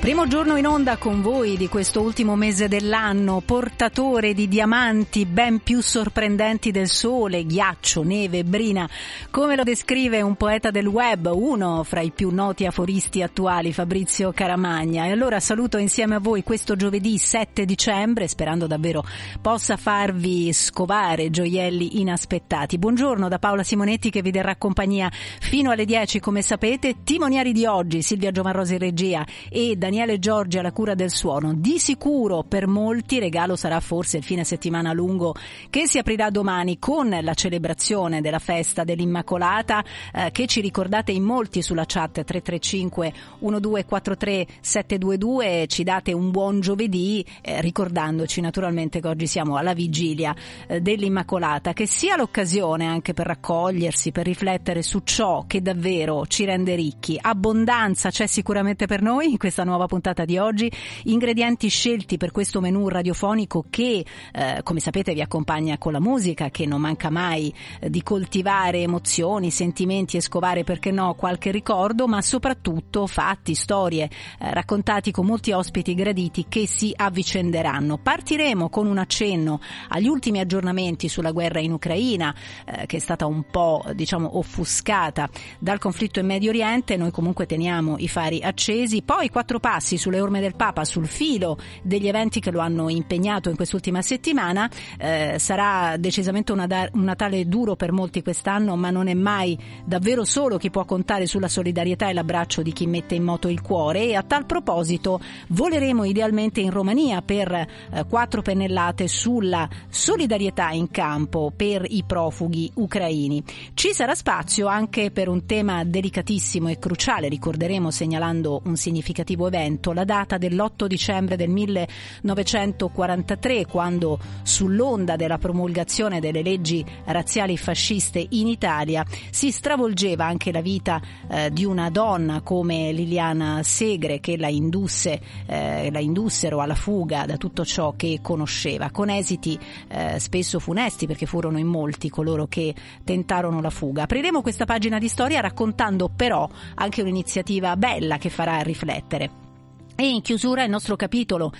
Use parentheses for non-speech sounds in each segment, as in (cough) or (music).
Primo giorno in onda con voi di questo ultimo mese dell'anno, portatore di diamanti ben più sorprendenti del sole, ghiaccio, neve, brina, come lo descrive un poeta del web, uno fra i più noti aforisti attuali, Fabrizio Caramagna. E allora saluto insieme a voi questo giovedì 7 dicembre, sperando davvero possa farvi scovare gioielli inaspettati. Buongiorno da Paola Simonetti che vi terrà compagnia fino alle 10, come sapete, timoniari di oggi, Silvia Giovanrosi in regia e da Daniele Giorgi alla cura del suono. Di sicuro per molti regalo sarà forse il fine settimana lungo che si aprirà domani con la celebrazione della festa dell'Immacolata eh, che ci ricordate in molti sulla chat 335 1243 722 ci date un buon giovedì eh, ricordandoci naturalmente che oggi siamo alla vigilia eh, dell'Immacolata che sia l'occasione anche per raccogliersi per riflettere su ciò che davvero ci rende ricchi abbondanza c'è sicuramente per noi in questa nuova nuova puntata di oggi, ingredienti scelti per questo menù radiofonico che, eh, come sapete, vi accompagna con la musica, che non manca mai eh, di coltivare emozioni, sentimenti e scovare, perché no, qualche ricordo, ma soprattutto fatti, storie, eh, raccontati con molti ospiti graditi che si avvicenderanno. Partiremo con un accenno agli ultimi aggiornamenti sulla guerra in Ucraina, eh, che è stata un po', diciamo, offuscata dal conflitto in Medio Oriente. Noi comunque teniamo i fari accesi. Poi quattro passi sulle orme del Papa sul filo degli eventi che lo hanno impegnato in quest'ultima settimana. Eh, sarà decisamente un Natale duro per molti quest'anno, ma non è mai davvero solo chi può contare sulla solidarietà e l'abbraccio di chi mette in moto il cuore. E a tal proposito voleremo idealmente in Romania per eh, quattro pennellate sulla solidarietà in campo per i profughi ucraini. Ci sarà spazio anche per un tema delicatissimo e cruciale, ricorderemo segnalando un significativo evento evento, la data dell'8 dicembre del 1943, quando sull'onda della promulgazione delle leggi razziali fasciste in Italia si stravolgeva anche la vita eh, di una donna come Liliana Segre che la, indusse, eh, la indussero alla fuga da tutto ciò che conosceva, con esiti eh, spesso funesti perché furono in molti coloro che tentarono la fuga. Apriremo questa pagina di storia raccontando però anche un'iniziativa bella che farà riflettere. E in chiusura il nostro capitolo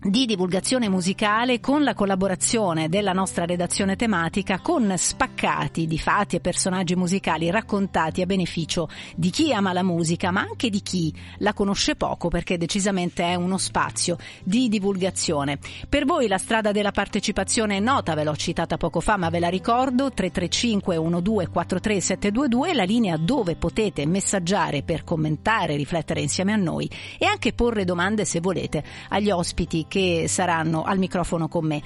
di divulgazione musicale con la collaborazione della nostra redazione tematica con spaccati di fatti e personaggi musicali raccontati a beneficio di chi ama la musica ma anche di chi la conosce poco perché decisamente è uno spazio di divulgazione. Per voi la strada della partecipazione è nota, ve l'ho citata poco fa ma ve la ricordo 335 1243 722 la linea dove potete messaggiare per commentare, riflettere insieme a noi e anche porre domande se volete agli ospiti che saranno al microfono con me.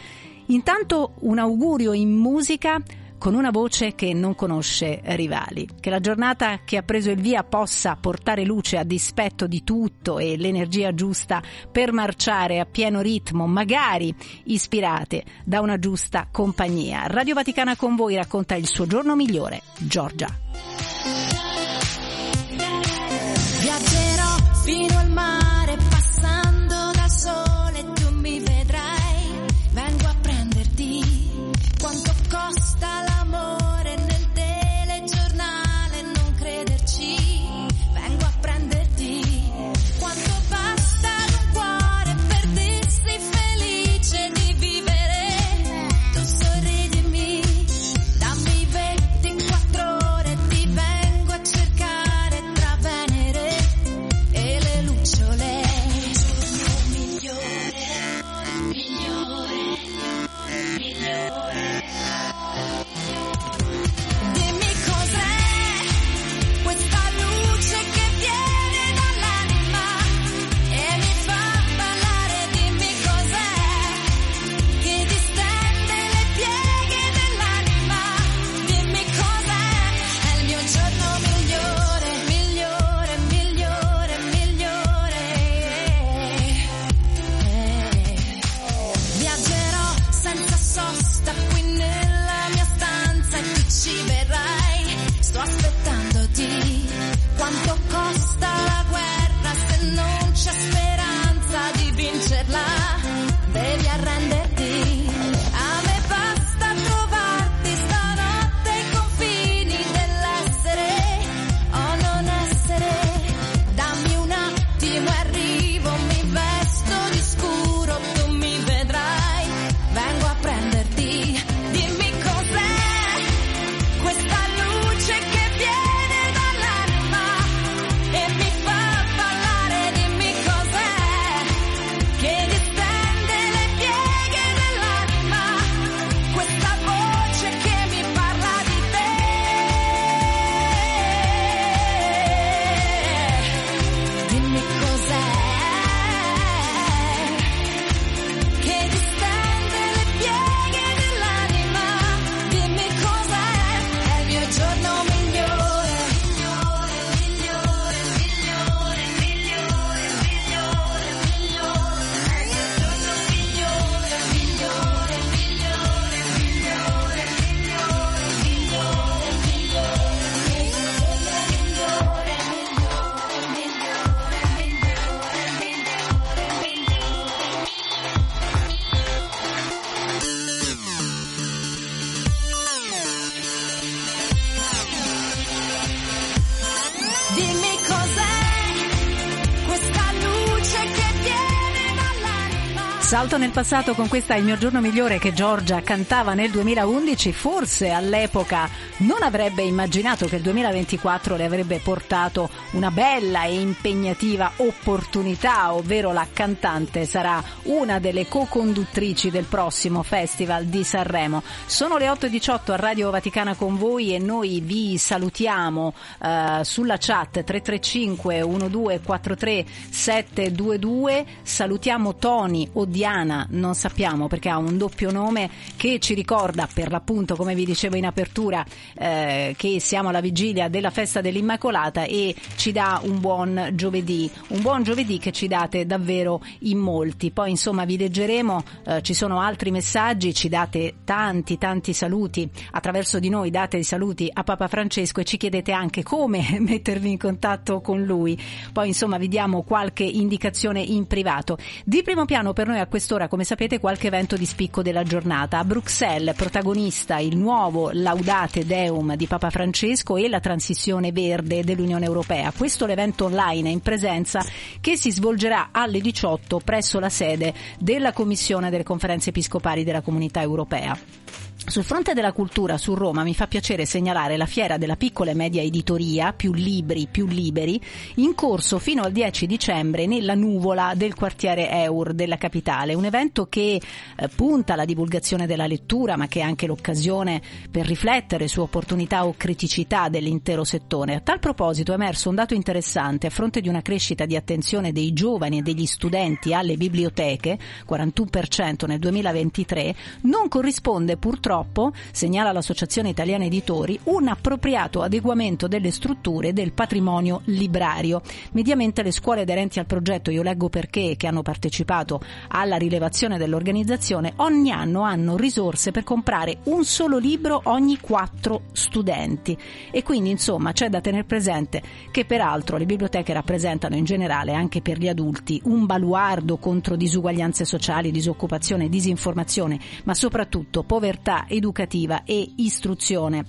Intanto un augurio in musica con una voce che non conosce rivali. Che la giornata che ha preso il via possa portare luce a dispetto di tutto e l'energia giusta per marciare a pieno ritmo, magari ispirate da una giusta compagnia. Radio Vaticana con voi racconta il suo giorno migliore, Giorgia. Salto nel passato con questa Il mio giorno migliore che Giorgia cantava nel 2011, forse all'epoca non avrebbe immaginato che il 2024 le avrebbe portato una bella e impegnativa opportunità, ovvero la cantante sarà una delle co-conduttrici del prossimo Festival di Sanremo. Sono le 8.18 a Radio Vaticana con voi e noi vi salutiamo eh, sulla chat 335 1243 722, salutiamo Tony o Diana, non sappiamo perché ha un doppio nome che ci ricorda per l'appunto, come vi dicevo in apertura, eh, che siamo alla vigilia della festa dell'Immacolata e ci dà un buon giovedì, un buon giovedì che ci date davvero in molti. Poi insomma vi leggeremo, eh, ci sono altri messaggi, ci date tanti tanti saluti attraverso di noi, date i saluti a Papa Francesco e ci chiedete anche come (laughs) mettervi in contatto con lui. Poi insomma vi diamo qualche indicazione in privato. Di primo piano per noi a quest'ora, come sapete, qualche evento di spicco della giornata. A Bruxelles, protagonista il nuovo Laudate Deum di Papa Francesco e la transizione verde dell'Unione Europea. Questo l'evento online in presenza che si svolgerà alle 18 presso la sede della Commissione delle Conferenze Episcopali della Comunità Europea. Sul fronte della cultura su Roma mi fa piacere segnalare la fiera della piccola e media editoria, più libri, più liberi, in corso fino al 10 dicembre nella nuvola del quartiere Eur della capitale, un evento che eh, punta alla divulgazione della lettura ma che è anche l'occasione per riflettere su opportunità o criticità dell'intero settore. A tal proposito è emerso un dato interessante a fronte di una crescita di attenzione dei giovani e degli studenti alle biblioteche, 41% nel 2023, non corrisponde purtroppo purtroppo, segnala l'Associazione Italiana Editori, un appropriato adeguamento delle strutture del patrimonio librario. Mediamente le scuole aderenti al progetto Io leggo perché, che hanno partecipato alla rilevazione dell'organizzazione, ogni anno hanno risorse per comprare un solo libro ogni quattro studenti. E quindi insomma c'è da tenere presente che peraltro le biblioteche rappresentano in generale anche per gli adulti un baluardo contro disuguaglianze sociali, disoccupazione, disinformazione, ma soprattutto povertà educativa e istruzione.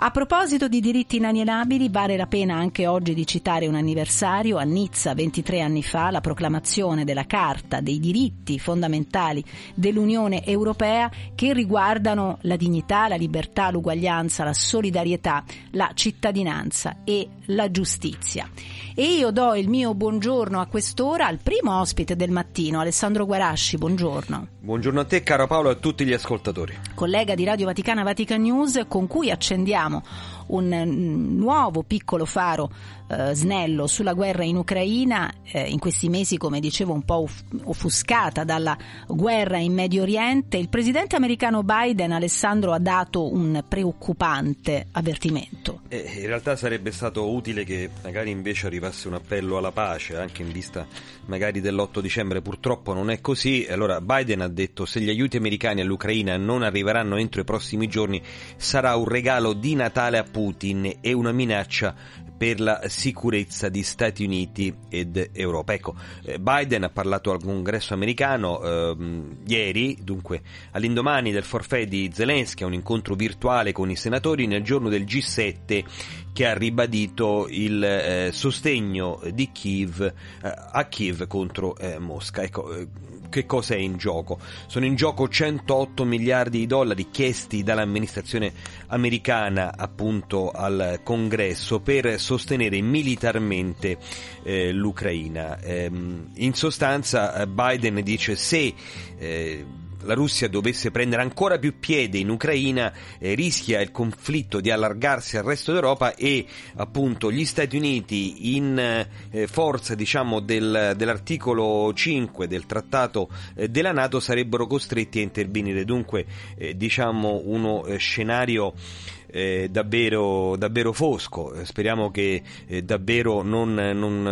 A proposito di diritti inalienabili, vale la pena anche oggi di citare un anniversario. A Nizza, 23 anni fa, la proclamazione della Carta dei diritti fondamentali dell'Unione Europea che riguardano la dignità, la libertà, l'uguaglianza, la solidarietà, la cittadinanza e la giustizia. E io do il mio buongiorno a quest'ora al primo ospite del mattino, Alessandro Guarasci. Buongiorno. Buongiorno a te, caro Paolo, e a tutti gli ascoltatori. Collega di Radio Vaticana Vatican News, con cui accendiamo 我。Un nuovo piccolo faro eh, snello sulla guerra in Ucraina, eh, in questi mesi, come dicevo, un po' offuscata dalla guerra in Medio Oriente. Il presidente americano Biden, Alessandro, ha dato un preoccupante avvertimento. Eh, in realtà sarebbe stato utile che magari invece arrivasse un appello alla pace, anche in vista magari dell'8 dicembre. Purtroppo non è così. Allora Biden ha detto se gli aiuti americani all'Ucraina non arriveranno entro i prossimi giorni sarà un regalo di Natale a Putin e una minaccia per la sicurezza di Stati Uniti ed Europa. Ecco, eh, Biden ha parlato al congresso americano eh, ieri, dunque all'indomani del forfè di Zelensky, a un incontro virtuale con i senatori nel giorno del G7 che ha ribadito il eh, sostegno di Kiev eh, a Kiev contro eh, Mosca. Ecco, eh, che cosa è in gioco? Sono in gioco 108 miliardi di dollari chiesti dall'amministrazione americana appunto al congresso per sostenere militarmente eh, l'Ucraina. Ehm, in sostanza eh, Biden dice se eh, la Russia dovesse prendere ancora più piede in Ucraina eh, rischia il conflitto di allargarsi al resto d'Europa e appunto gli Stati Uniti in eh, forza diciamo del, dell'articolo 5 del trattato eh, della Nato sarebbero costretti a intervenire. Dunque eh, diciamo uno eh, scenario eh, davvero, davvero fosco. Speriamo che eh, davvero non, non,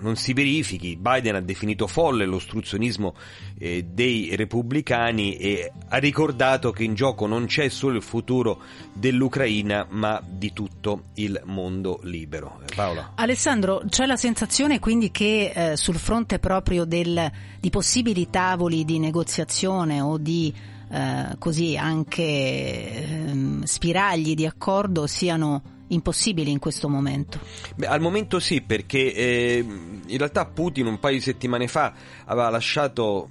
non, si verifichi. Biden ha definito folle l'ostruzionismo eh, dei repubblicani e ha ricordato che in gioco non c'è solo il futuro dell'Ucraina, ma di tutto il mondo libero. Eh, Paola. Alessandro, c'è la sensazione quindi che eh, sul fronte proprio del, di possibili tavoli di negoziazione o di eh, così anche ehm, spiragli di accordo siano impossibili in questo momento? Beh, al momento sì, perché eh, in realtà Putin un paio di settimane fa aveva lasciato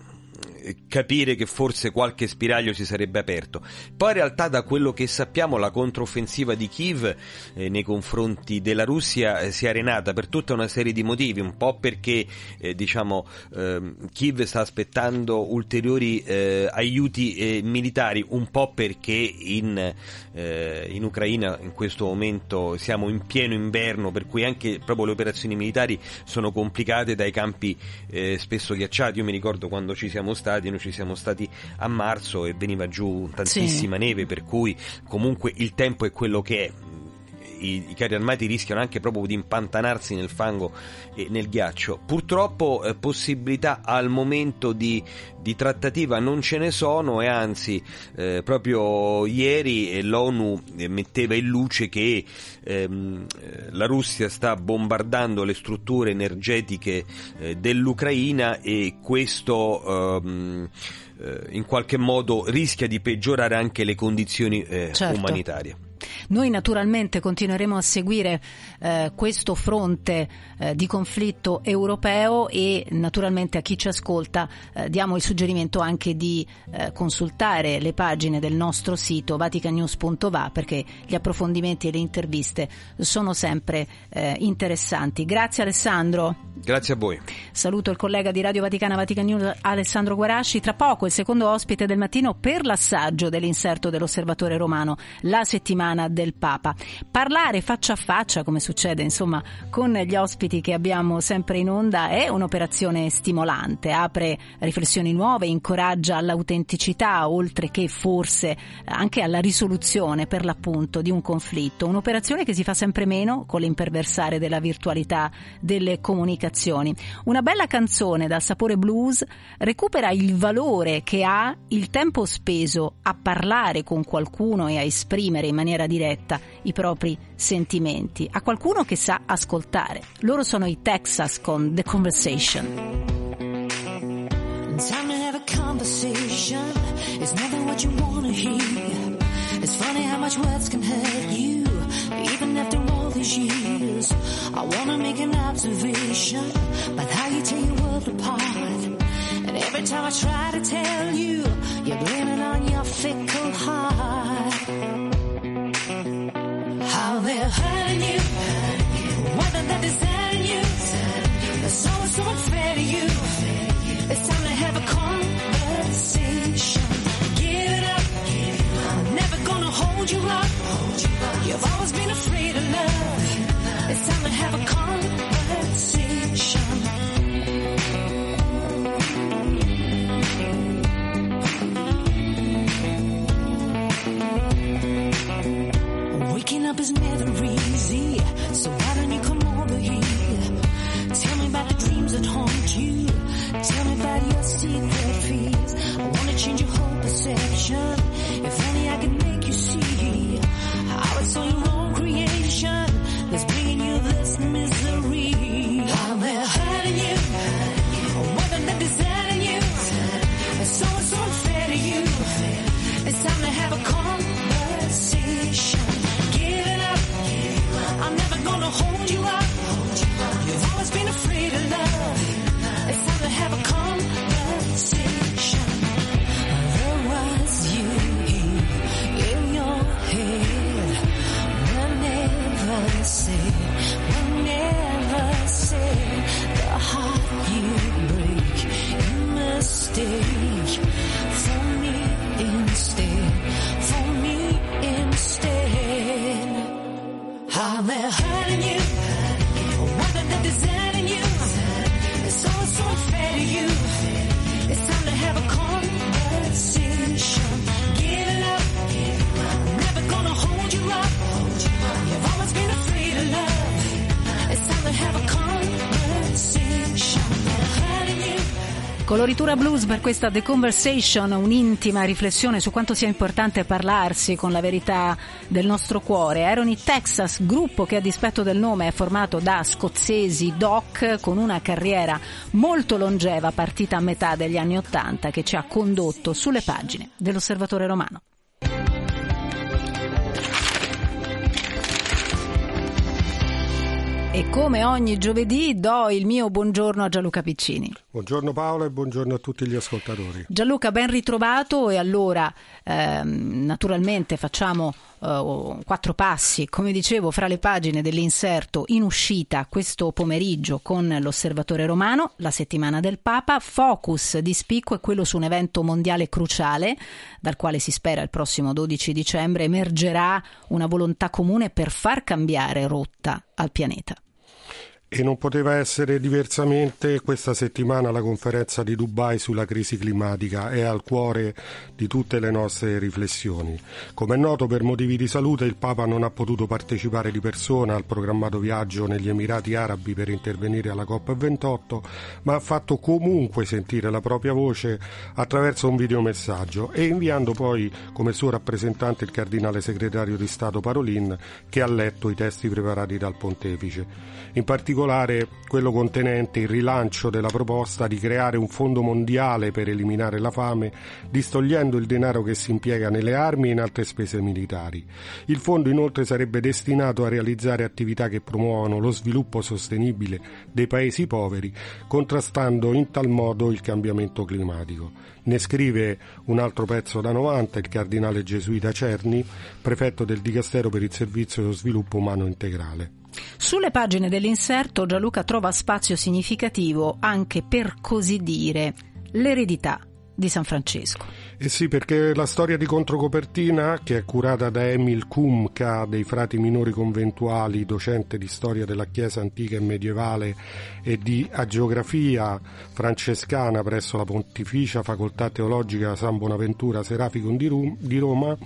capire che forse qualche spiraglio si sarebbe aperto. Poi in realtà da quello che sappiamo la controffensiva di Kiev eh, nei confronti della Russia eh, si è arenata per tutta una serie di motivi, un po' perché eh, diciamo ehm, Kiev sta aspettando ulteriori eh, aiuti eh, militari, un po' perché in, eh, in Ucraina in questo momento siamo in pieno inverno, per cui anche proprio le operazioni militari sono complicate dai campi spesso ghiacciati. Io mi ricordo quando ci siamo stati, noi ci siamo stati a marzo e veniva giù tantissima sì. neve, per cui comunque il tempo è quello che è i, i, carri armati rischiano anche proprio di impantanarsi nel fango e nel ghiaccio. Purtroppo eh, possibilità al momento di, di, trattativa non ce ne sono e anzi eh, proprio ieri eh, l'ONU eh, metteva in luce che ehm, eh, la Russia sta bombardando le strutture energetiche eh, dell'Ucraina e questo ehm, in qualche modo rischia di peggiorare anche le condizioni certo. umanitarie. Noi naturalmente continueremo a seguire eh, questo fronte eh, di conflitto europeo e naturalmente a chi ci ascolta eh, diamo il suggerimento anche di eh, consultare le pagine del nostro sito vaticanews.va perché gli approfondimenti e le interviste sono sempre eh, interessanti. Grazie Alessandro. Grazie a voi. Saluto il collega di Radio Vaticana Vatican News Alessandro Guarasci. Tra poco il secondo ospite del mattino per l'assaggio dell'inserto dell'Osservatore Romano, la settimana del Papa. Parlare faccia a faccia, come succede insomma con gli ospiti che abbiamo sempre in onda, è un'operazione stimolante, apre riflessioni nuove, incoraggia all'autenticità, oltre che forse anche alla risoluzione per l'appunto di un conflitto. Un'operazione che si fa sempre meno con l'imperversare della virtualità delle comunicazioni. Una bella canzone dal sapore blues recupera il valore che ha il tempo speso a parlare con qualcuno e a esprimere in maniera diretta i propri sentimenti a qualcuno che sa ascoltare. Loro sono i Texas con The Conversation. Time to have a conversation. It's never what you wanna hear. It's funny how much words can hurt you, even after all these years. I wanna make an observation about how you tear your world apart. And every time I try to tell you, you're blaming on your fickle heart. How they're hurting you, they're you, so to you. It's time to have a conversation. Give it up, I'm never gonna hold you. You've always been afraid of love. It's time to have a conversation. Up is never easy, Coloritura blues per questa The Conversation, un'intima riflessione su quanto sia importante parlarsi con la verità del nostro cuore. I Texas, gruppo che a dispetto del nome è formato da scozzesi doc con una carriera molto longeva partita a metà degli anni Ottanta che ci ha condotto sulle pagine dell'Osservatore Romano. E come ogni giovedì do il mio buongiorno a Gianluca Piccini. Buongiorno Paolo e buongiorno a tutti gli ascoltatori. Gianluca, ben ritrovato e allora ehm, naturalmente facciamo eh, quattro passi, come dicevo, fra le pagine dell'inserto in uscita questo pomeriggio con l'Osservatore Romano, la settimana del Papa, focus di spicco è quello su un evento mondiale cruciale dal quale si spera il prossimo 12 dicembre emergerà una volontà comune per far cambiare rotta al pianeta. E non poteva essere diversamente questa settimana la conferenza di Dubai sulla crisi climatica è al cuore di tutte le nostre riflessioni. Come è noto, per motivi di salute il Papa non ha potuto partecipare di persona al programmato viaggio negli Emirati Arabi per intervenire alla COP28, ma ha fatto comunque sentire la propria voce attraverso un videomessaggio e inviando poi come suo rappresentante il cardinale segretario di Stato Parolin che ha letto i testi preparati dal pontefice. In particolare particolare quello contenente il rilancio della proposta di creare un fondo mondiale per eliminare la fame, distogliendo il denaro che si impiega nelle armi e in altre spese militari. Il fondo inoltre sarebbe destinato a realizzare attività che promuovano lo sviluppo sostenibile dei paesi poveri, contrastando in tal modo il cambiamento climatico. Ne scrive un altro pezzo da 90 il cardinale gesuita Cerni, prefetto del Dicastero per il Servizio dello Sviluppo Umano Integrale. Sulle pagine dell'inserto Gianluca trova spazio significativo anche per così dire l'eredità di San Francesco. Eh sì, perché la storia di controcopertina, che è curata da Emil Kumka dei frati minori conventuali, docente di storia della Chiesa antica e medievale e di agiografia francescana presso la Pontificia Facoltà Teologica San Bonaventura Seraficum di Roma,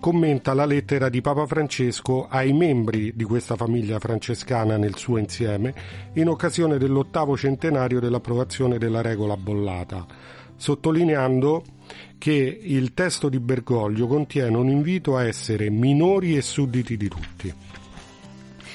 commenta la lettera di Papa Francesco ai membri di questa famiglia francescana nel suo insieme in occasione dell'ottavo centenario dell'approvazione della regola bollata, sottolineando che il testo di Bergoglio contiene un invito a essere minori e sudditi di tutti.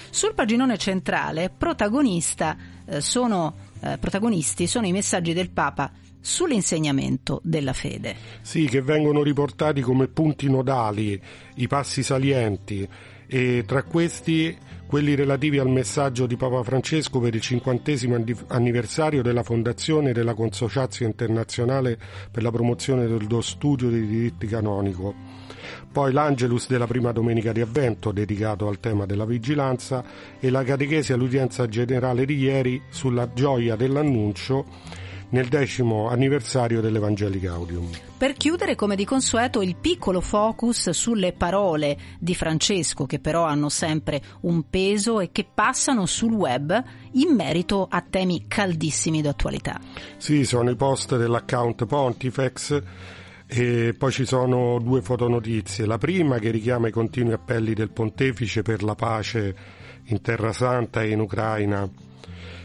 Sul paginone centrale protagonista, eh, sono, eh, protagonisti sono i messaggi del Papa sull'insegnamento della fede. Sì, che vengono riportati come punti nodali, i passi salienti e tra questi quelli relativi al messaggio di Papa Francesco per il cinquantesimo anniversario della fondazione della Consociazio Internazionale per la promozione dello studio dei diritti canonico. Poi l'Angelus della prima domenica di Avvento dedicato al tema della vigilanza e la catechesi all'udienza generale di ieri sulla gioia dell'annuncio nel decimo anniversario dell'Evangeli Gaudium. Per chiudere, come di consueto, il piccolo focus sulle parole di Francesco, che però hanno sempre un peso e che passano sul web in merito a temi caldissimi d'attualità. Sì, sono i post dell'account Pontifex. E poi ci sono due fotonotizie. La prima che richiama i continui appelli del pontefice per la pace in Terra Santa e in Ucraina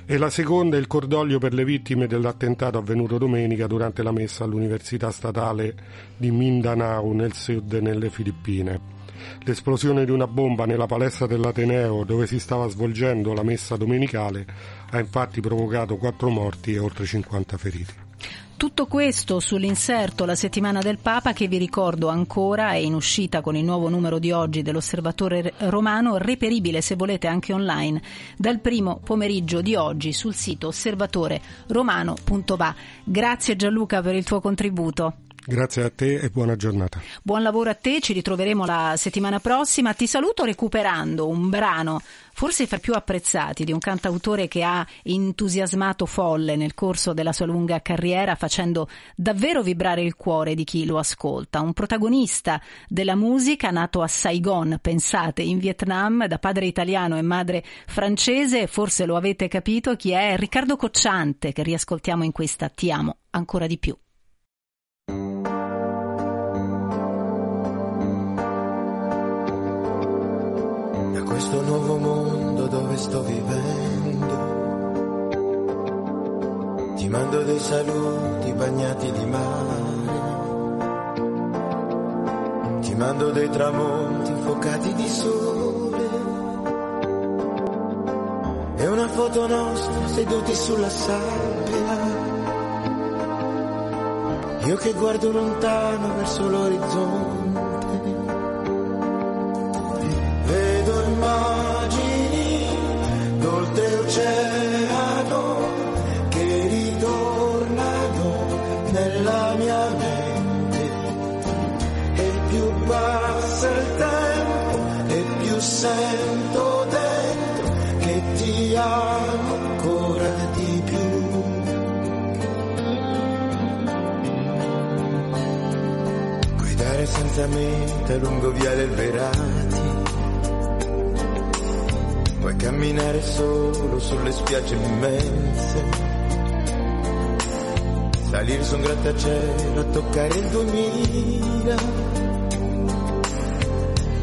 e la seconda è il cordoglio per le vittime dell'attentato avvenuto domenica durante la messa all'Università Statale di Mindanao nel sud nelle Filippine. L'esplosione di una bomba nella palestra dell'Ateneo dove si stava svolgendo la messa domenicale ha infatti provocato quattro morti e oltre 50 feriti. Tutto questo sull'inserto La settimana del Papa che vi ricordo ancora è in uscita con il nuovo numero di oggi dell'Osservatore Romano, reperibile se volete anche online dal primo pomeriggio di oggi sul sito osservatoreromano.va. Grazie Gianluca per il tuo contributo. Grazie a te e buona giornata. Buon lavoro a te, ci ritroveremo la settimana prossima. Ti saluto recuperando un brano, forse fra più apprezzati, di un cantautore che ha entusiasmato folle nel corso della sua lunga carriera, facendo davvero vibrare il cuore di chi lo ascolta. Un protagonista della musica nato a Saigon, pensate, in Vietnam, da padre italiano e madre francese, forse lo avete capito chi è Riccardo Cocciante, che riascoltiamo in questa Ti amo ancora di più. Da questo nuovo mondo dove sto vivendo, ti mando dei saluti bagnati di mare, ti mando dei tramonti infuocati di sole e una foto nostra seduti sulla sabbia io che guardo lontano verso l'orizzonte, vedo immagini d'oltreoceano che ritornano. Lentamente lungo viale Verati. Puoi camminare solo sulle spiagge immense. Salire su un grattacielo a toccare il 2000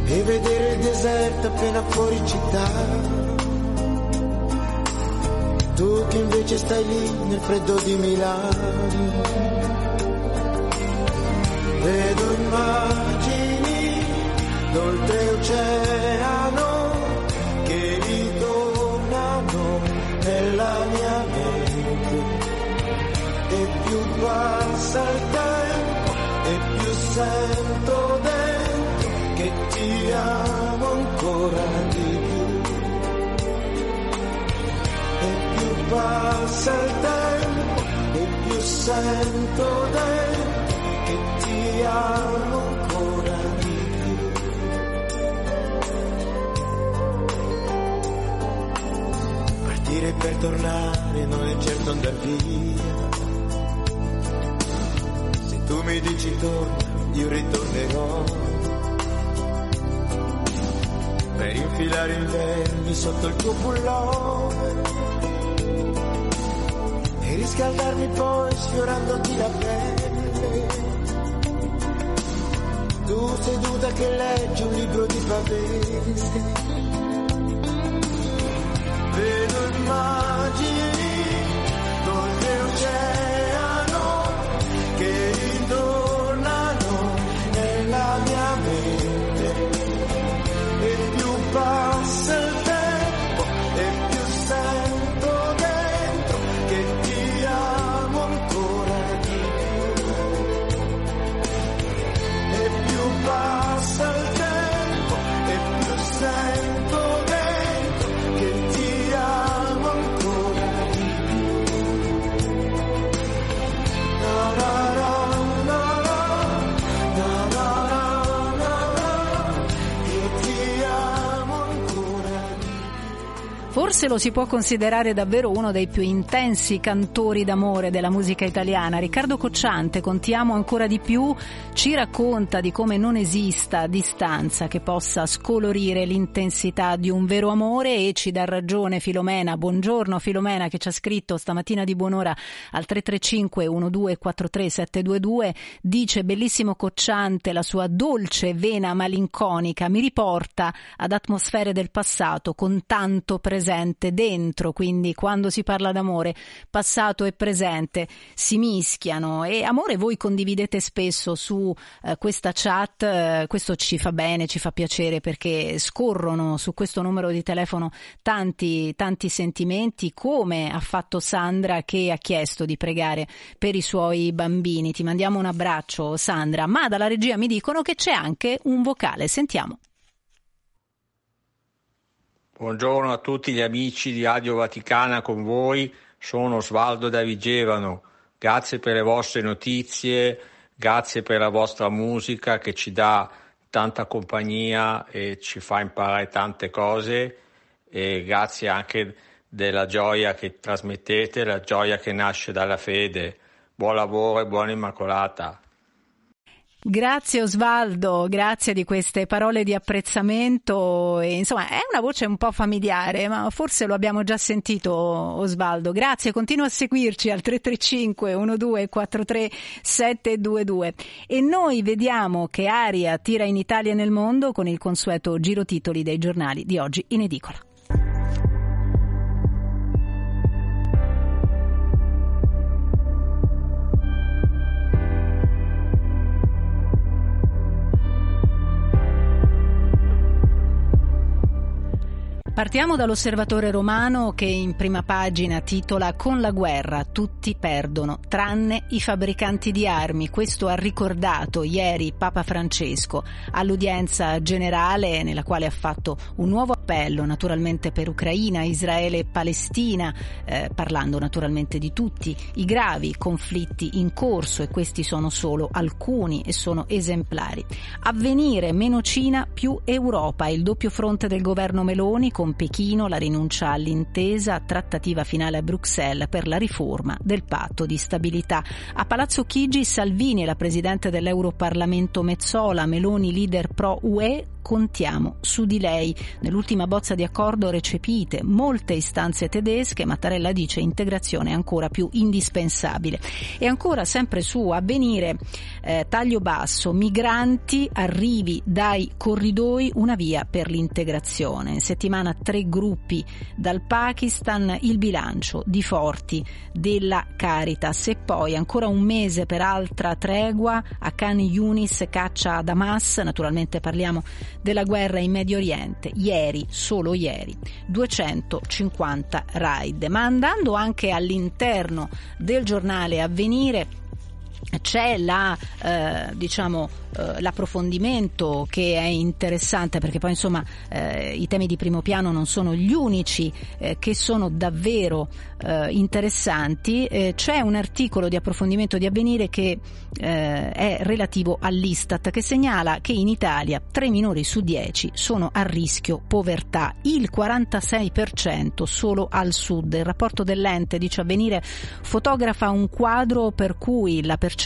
e vedere il deserto appena fuori città. Tu che invece stai lì nel freddo di Milano. Vedo immagini d'oltreoceano che ritornano nella mia mente. E più passa il tempo e più sento dentro che ti amo ancora di più. E più passa il tempo e più sento dentro amo ancora di. Partire per tornare non è certo andar via. Se tu mi dici torna, io ritornerò. Per infilare inverni sotto il tuo pullover e riscaldarmi poi sfiorandoti la pelle. Tu seduta che leggi un libro di pavese. Lo si può considerare davvero uno dei più intensi cantori d'amore della musica italiana. Riccardo Cocciante, con Ti amo ancora di più, ci racconta di come non esista distanza che possa scolorire l'intensità di un vero amore e ci dà ragione Filomena. Buongiorno Filomena che ci ha scritto stamattina di buon'ora al 335 1243 722. Dice bellissimo Cocciante, la sua dolce vena malinconica mi riporta ad atmosfere del passato con tanto presente dentro, quindi quando si parla d'amore, passato e presente si mischiano e amore voi condividete spesso su eh, questa chat, eh, questo ci fa bene, ci fa piacere perché scorrono su questo numero di telefono tanti tanti sentimenti come ha fatto Sandra che ha chiesto di pregare per i suoi bambini. Ti mandiamo un abbraccio Sandra, ma dalla regia mi dicono che c'è anche un vocale, sentiamo. Buongiorno a tutti gli amici di Radio Vaticana con voi, sono Osvaldo da Vigevano. Grazie per le vostre notizie, grazie per la vostra musica che ci dà tanta compagnia e ci fa imparare tante cose e grazie anche della gioia che trasmettete, la gioia che nasce dalla fede. Buon lavoro e buona Immacolata. Grazie Osvaldo, grazie di queste parole di apprezzamento. E, insomma, è una voce un po' familiare, ma forse lo abbiamo già sentito Osvaldo. Grazie, continua a seguirci al 335 1243 722. E noi vediamo che aria tira in Italia e nel mondo con il consueto giro titoli dei giornali di oggi in edicola. Partiamo dall'osservatore romano che in prima pagina titola Con la guerra tutti perdono, tranne i fabbricanti di armi. Questo ha ricordato ieri Papa Francesco all'udienza generale nella quale ha fatto un nuovo appello naturalmente per Ucraina, Israele e Palestina, eh, parlando naturalmente di tutti i gravi conflitti in corso e questi sono solo alcuni e sono esemplari. Avvenire meno Cina più Europa, il doppio fronte del governo Meloni con con Pechino, la rinuncia all'intesa, trattativa finale a Bruxelles per la riforma del patto di stabilità. A Palazzo Chigi Salvini e la Presidente dell'Europarlamento Mezzola, Meloni leader pro UE, contiamo su di lei. Nell'ultima bozza di accordo recepite molte istanze tedesche, Mattarella dice integrazione ancora più indispensabile. E ancora sempre su avvenire eh, taglio basso, migranti, arrivi dai corridoi, una via per l'integrazione. In settimana tre gruppi dal Pakistan, il bilancio di Forti della Caritas e poi ancora un mese per altra tregua a Khan Yunis caccia ad Hamas, naturalmente parliamo della guerra in Medio Oriente. Ieri, solo ieri, 250 raid. Ma andando anche all'interno del giornale Avvenire, c'è la, eh, diciamo, eh, l'approfondimento che è interessante perché poi insomma eh, i temi di primo piano non sono gli unici eh, che sono davvero eh, interessanti. Eh, c'è un articolo di approfondimento di avvenire che è relativo all'Istat che segnala che in Italia 3 minori su 10 sono a rischio povertà, il 46% solo al sud. Il rapporto dell'ente dice avvenire fotografa un quadro per cui la percentuale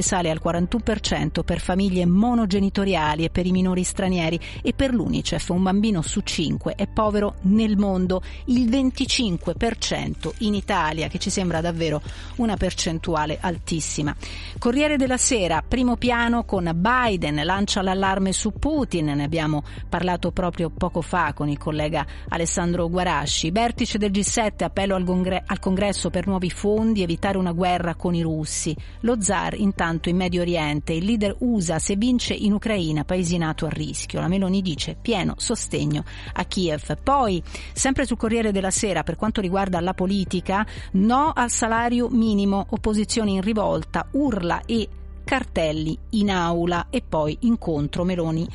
sale al 41% per famiglie monogenitoriali e per i minori stranieri e per l'Unicef un bambino su 5 è povero nel mondo, il 25% in Italia che ci sembra davvero una percentuale altissima. Corriere della Sera, primo piano con Biden, lancia l'allarme su Putin, ne abbiamo parlato proprio poco fa con il collega Alessandro Guarasci. Vertice del G7, appello al, congre- al congresso per nuovi fondi, evitare una guerra con i russi. Lo zar intanto in Medio Oriente, il leader USA se vince in Ucraina, paesi nato a rischio. La Meloni dice pieno sostegno a Kiev. Poi, sempre sul Corriere della Sera, per quanto riguarda la politica, no al salario minimo, opposizione in rivolta, urla e cartelli in aula e poi incontro Meloni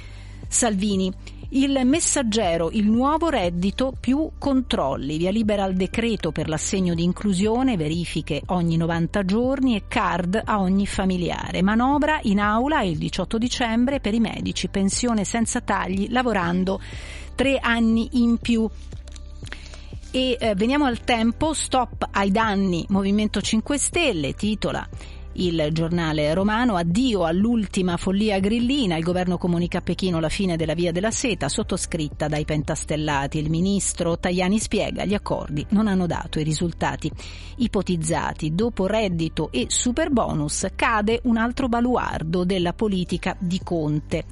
Salvini. Il messaggero, il nuovo reddito più controlli, via libera il decreto per l'assegno di inclusione, verifiche ogni 90 giorni e card a ogni familiare. Manovra in aula il 18 dicembre per i medici, pensione senza tagli, lavorando tre anni in più. E eh, veniamo al tempo, stop ai danni, Movimento 5 Stelle, titola il giornale romano addio all'ultima follia grillina, il governo comunica a Pechino la fine della via della seta, sottoscritta dai pentastellati. Il ministro Tajani spiega gli accordi non hanno dato i risultati ipotizzati. Dopo reddito e super bonus cade un altro baluardo della politica di Conte.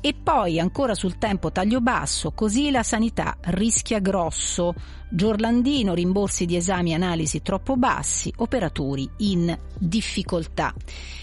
E poi ancora sul tempo taglio basso, così la sanità rischia grosso. Giorlandino, rimborsi di esami e analisi troppo bassi, operatori in difficoltà.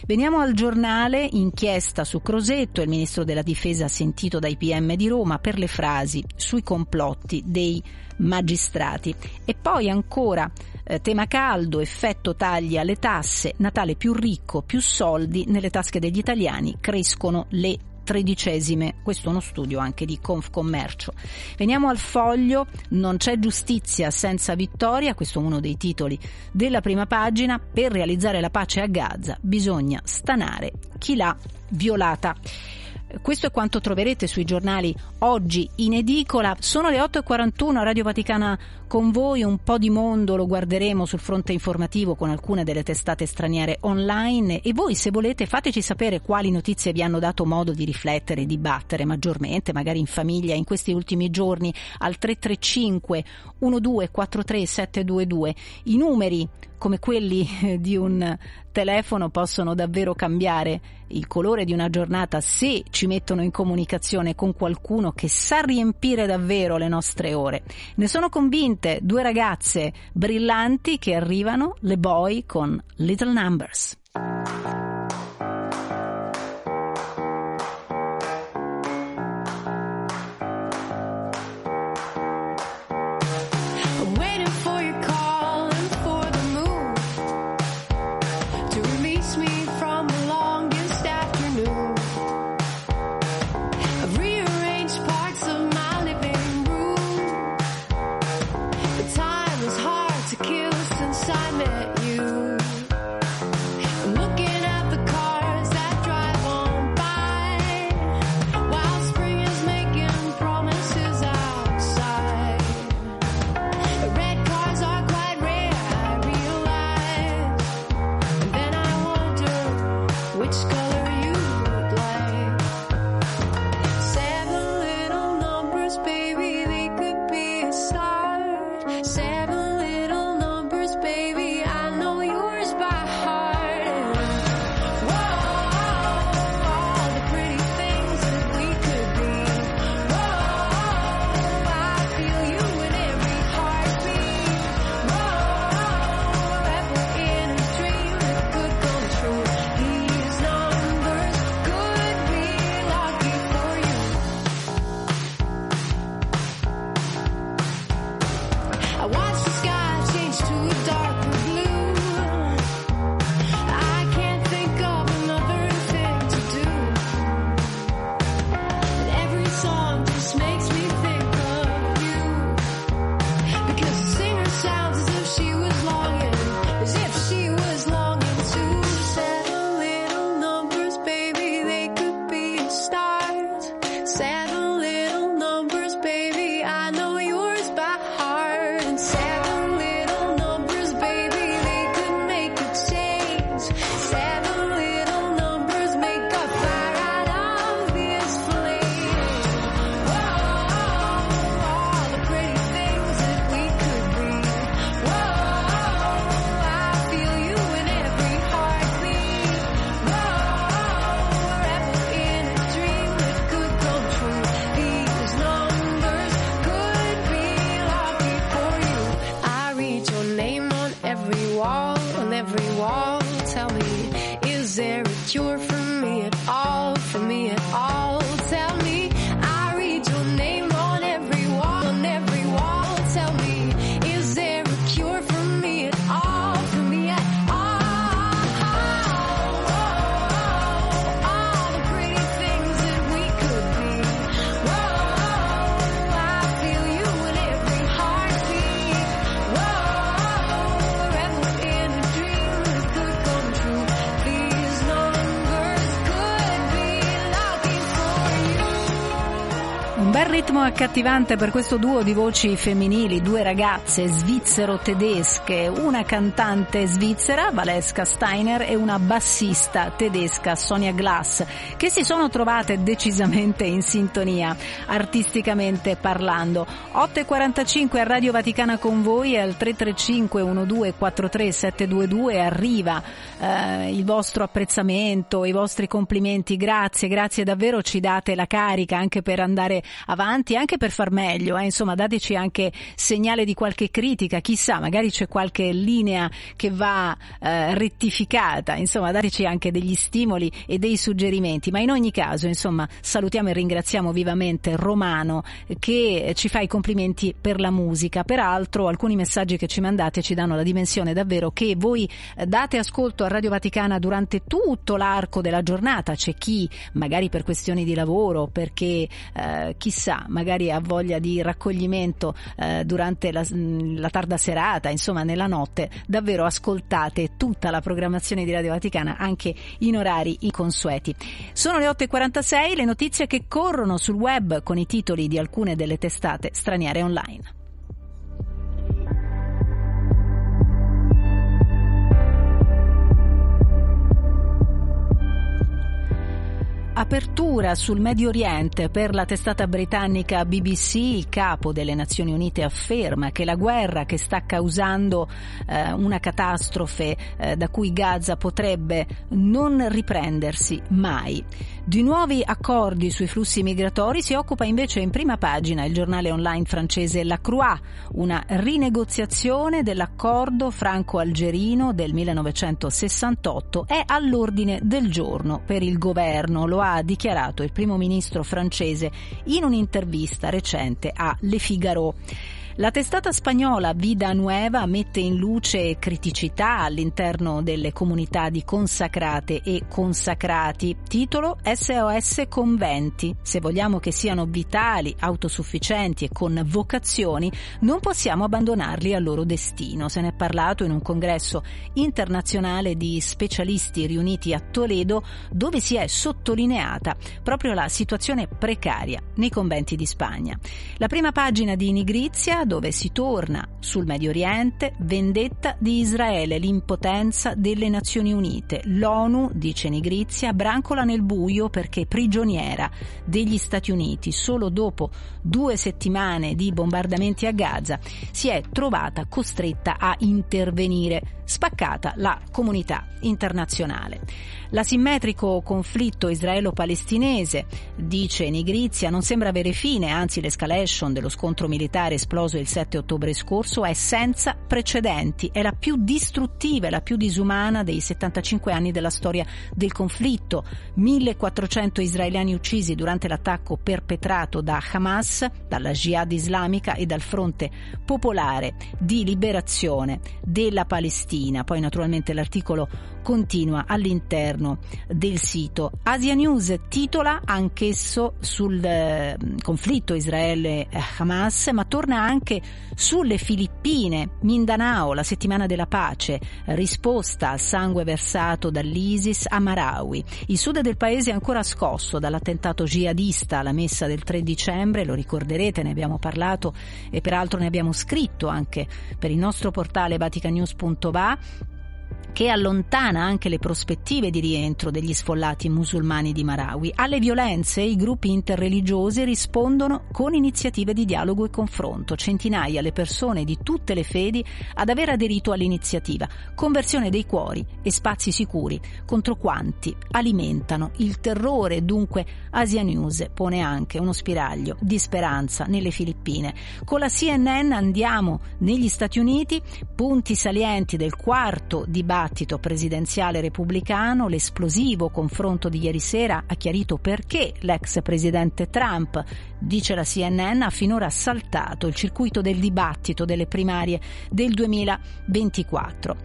Veniamo al giornale, inchiesta su Crosetto, il ministro della difesa sentito dai PM di Roma per le frasi sui complotti dei magistrati. E poi ancora eh, tema caldo, effetto tagli alle tasse, Natale più ricco, più soldi nelle tasche degli italiani, crescono le tredicesime, questo è uno studio anche di Confcommercio. Veniamo al foglio, non c'è giustizia senza vittoria, questo è uno dei titoli della prima pagina, per realizzare la pace a Gaza bisogna stanare chi l'ha violata. Questo è quanto troverete sui giornali oggi in edicola. Sono le 8.41 a Radio Vaticana con voi, un po' di mondo lo guarderemo sul fronte informativo con alcune delle testate straniere online e voi se volete fateci sapere quali notizie vi hanno dato modo di riflettere e dibattere maggiormente, magari in famiglia in questi ultimi giorni al 335 1243 722. I numeri come quelli di un telefono possono davvero cambiare il colore di una giornata se ci mettono in comunicazione con qualcuno che sa riempire davvero le nostre ore. Ne sono convinte due ragazze brillanti che arrivano, le boy con Little Numbers. Accattivante per questo duo di voci femminili, due ragazze svizzero-tedesche, una cantante svizzera, Valeska Steiner, e una bassista tedesca, Sonia Glass, che si sono trovate decisamente in sintonia, artisticamente parlando. 8.45 a Radio Vaticana con voi e al 335 1243 722 arriva eh, il vostro apprezzamento, i vostri complimenti, grazie, grazie davvero, ci date la carica anche per andare avanti, anche per far meglio, eh. insomma dateci anche segnale di qualche critica, chissà, magari c'è qualche linea che va eh, rettificata, insomma dateci anche degli stimoli e dei suggerimenti, ma in ogni caso insomma salutiamo e ringraziamo vivamente Romano che ci fa i complimenti per la musica, peraltro alcuni messaggi che ci mandate ci danno la dimensione davvero che voi eh, date ascolto a Radio Vaticana durante tutto l'arco della giornata, c'è chi magari per questioni di lavoro, perché eh, chissà, magari ha voglia di raccoglimento eh, durante la, la tarda serata, insomma nella notte, davvero ascoltate tutta la programmazione di Radio Vaticana anche in orari inconsueti. Sono le 8.46, le notizie che corrono sul web con i titoli di alcune delle testate straniere online. Apertura sul Medio Oriente per la testata britannica BBC, il capo delle Nazioni Unite afferma che la guerra che sta causando eh, una catastrofe eh, da cui Gaza potrebbe non riprendersi mai. Di nuovi accordi sui flussi migratori si occupa invece in prima pagina il giornale online francese La Croix, una rinegoziazione dell'accordo franco-algerino del 1968 è all'ordine del giorno per il governo. Lo ha dichiarato il primo ministro francese in un'intervista recente a Le Figaro. La testata spagnola Vida Nueva mette in luce criticità all'interno delle comunità di consacrate e consacrati. Titolo SOS Conventi. Se vogliamo che siano vitali, autosufficienti e con vocazioni, non possiamo abbandonarli al loro destino. Se ne è parlato in un congresso internazionale di specialisti riuniti a Toledo, dove si è sottolineata proprio la situazione precaria nei conventi di Spagna. La prima pagina di Nigrizia dove si torna sul Medio Oriente, vendetta di Israele, l'impotenza delle Nazioni Unite. L'ONU, dice Nigrizia, brancola nel buio perché prigioniera degli Stati Uniti. Solo dopo due settimane di bombardamenti a Gaza si è trovata costretta a intervenire, spaccata la comunità internazionale. L'asimmetrico conflitto israelo-palestinese, dice Nigrizia, non sembra avere fine, anzi l'escalation dello scontro militare esploso il 7 ottobre scorso è senza precedenti, è la più distruttiva e la più disumana dei 75 anni della storia del conflitto. 1400 israeliani uccisi durante l'attacco perpetrato da Hamas, dalla Jihad islamica e dal fronte popolare di liberazione della Palestina. Poi naturalmente l'articolo continua all'interno del sito. Asia News titola anch'esso sul eh, conflitto Israele-Hamas, ma torna anche sulle Filippine, Mindanao, la settimana della pace, risposta al sangue versato dall'ISIS a Marawi. Il sud del paese è ancora scosso dall'attentato jihadista alla messa del 3 dicembre, lo ricorderete, ne abbiamo parlato e peraltro ne abbiamo scritto anche per il nostro portale vaticanews.va che allontana anche le prospettive di rientro degli sfollati musulmani di Marawi. Alle violenze i gruppi interreligiosi rispondono con iniziative di dialogo e confronto. Centinaia le persone di tutte le fedi ad aver aderito all'iniziativa. Conversione dei cuori e spazi sicuri contro quanti alimentano il terrore. Dunque Asia News pone anche uno spiraglio di speranza nelle Filippine. Con la CNN andiamo negli Stati Uniti, punti salienti del quarto dibattito dibattito presidenziale repubblicano, l'esplosivo confronto di ieri sera ha chiarito perché l'ex presidente Trump, dice la CNN, ha finora saltato il circuito del dibattito delle primarie del 2024.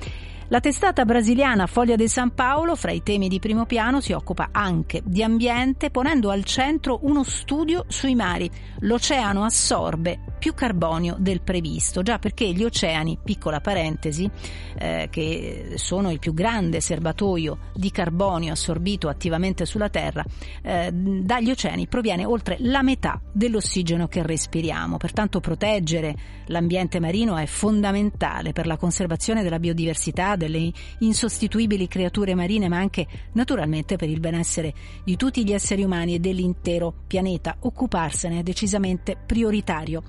La testata brasiliana Foglia de San Paolo, fra i temi di primo piano, si occupa anche di ambiente, ponendo al centro uno studio sui mari. L'oceano assorbe più carbonio del previsto, già perché gli oceani, piccola parentesi, eh, che sono il più grande serbatoio di carbonio assorbito attivamente sulla Terra, eh, dagli oceani proviene oltre la metà dell'ossigeno che respiriamo. Pertanto proteggere l'ambiente marino è fondamentale per la conservazione della biodiversità, delle insostituibili creature marine, ma anche naturalmente per il benessere di tutti gli esseri umani e dell'intero pianeta. Occuparsene è decisamente prioritario.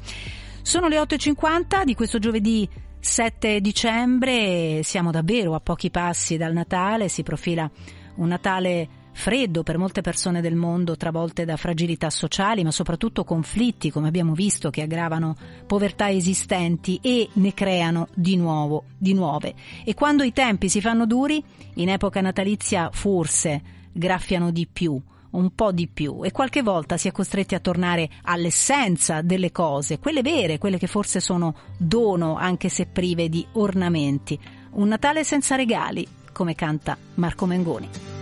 Sono le 8.50 di questo giovedì 7 dicembre, siamo davvero a pochi passi dal Natale, si profila un Natale freddo per molte persone del mondo travolte da fragilità sociali, ma soprattutto conflitti, come abbiamo visto, che aggravano povertà esistenti e ne creano di nuovo, di nuove. E quando i tempi si fanno duri, in epoca natalizia forse graffiano di più un po' di più e qualche volta si è costretti a tornare all'essenza delle cose, quelle vere, quelle che forse sono dono anche se prive di ornamenti. Un Natale senza regali, come canta Marco Mengoni.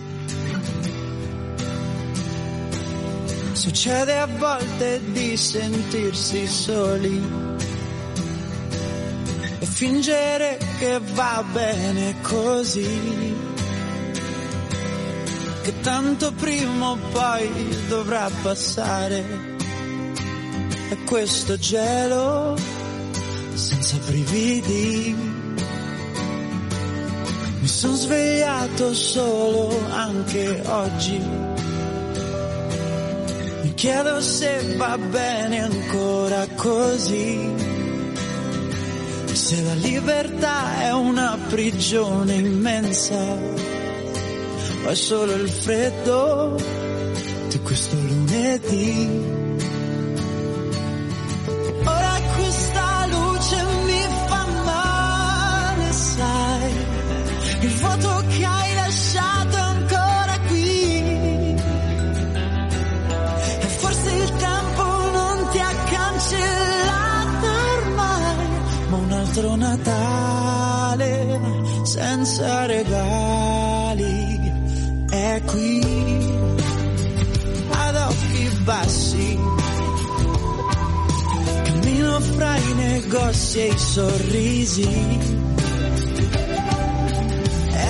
Succede a volte di sentirsi soli e fingere che va bene così, che tanto prima o poi dovrà passare. E questo gelo senza brividi. Mi sono svegliato solo anche oggi chiedo se va bene ancora così. Se la libertà è una prigione immensa, è solo il freddo di questo lunedì. I negozi e i sorrisi.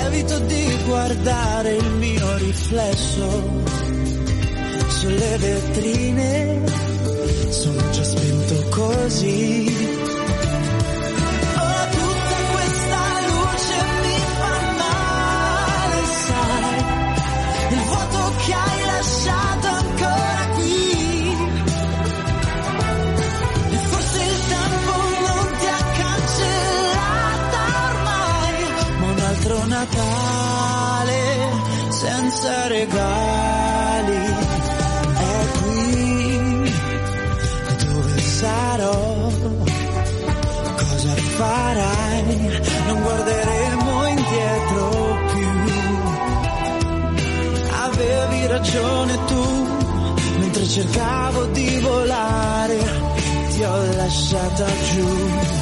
Evito di guardare il mio riflesso sulle vetrine sono già spento così. Cercavo di volare ti ho lasciata giù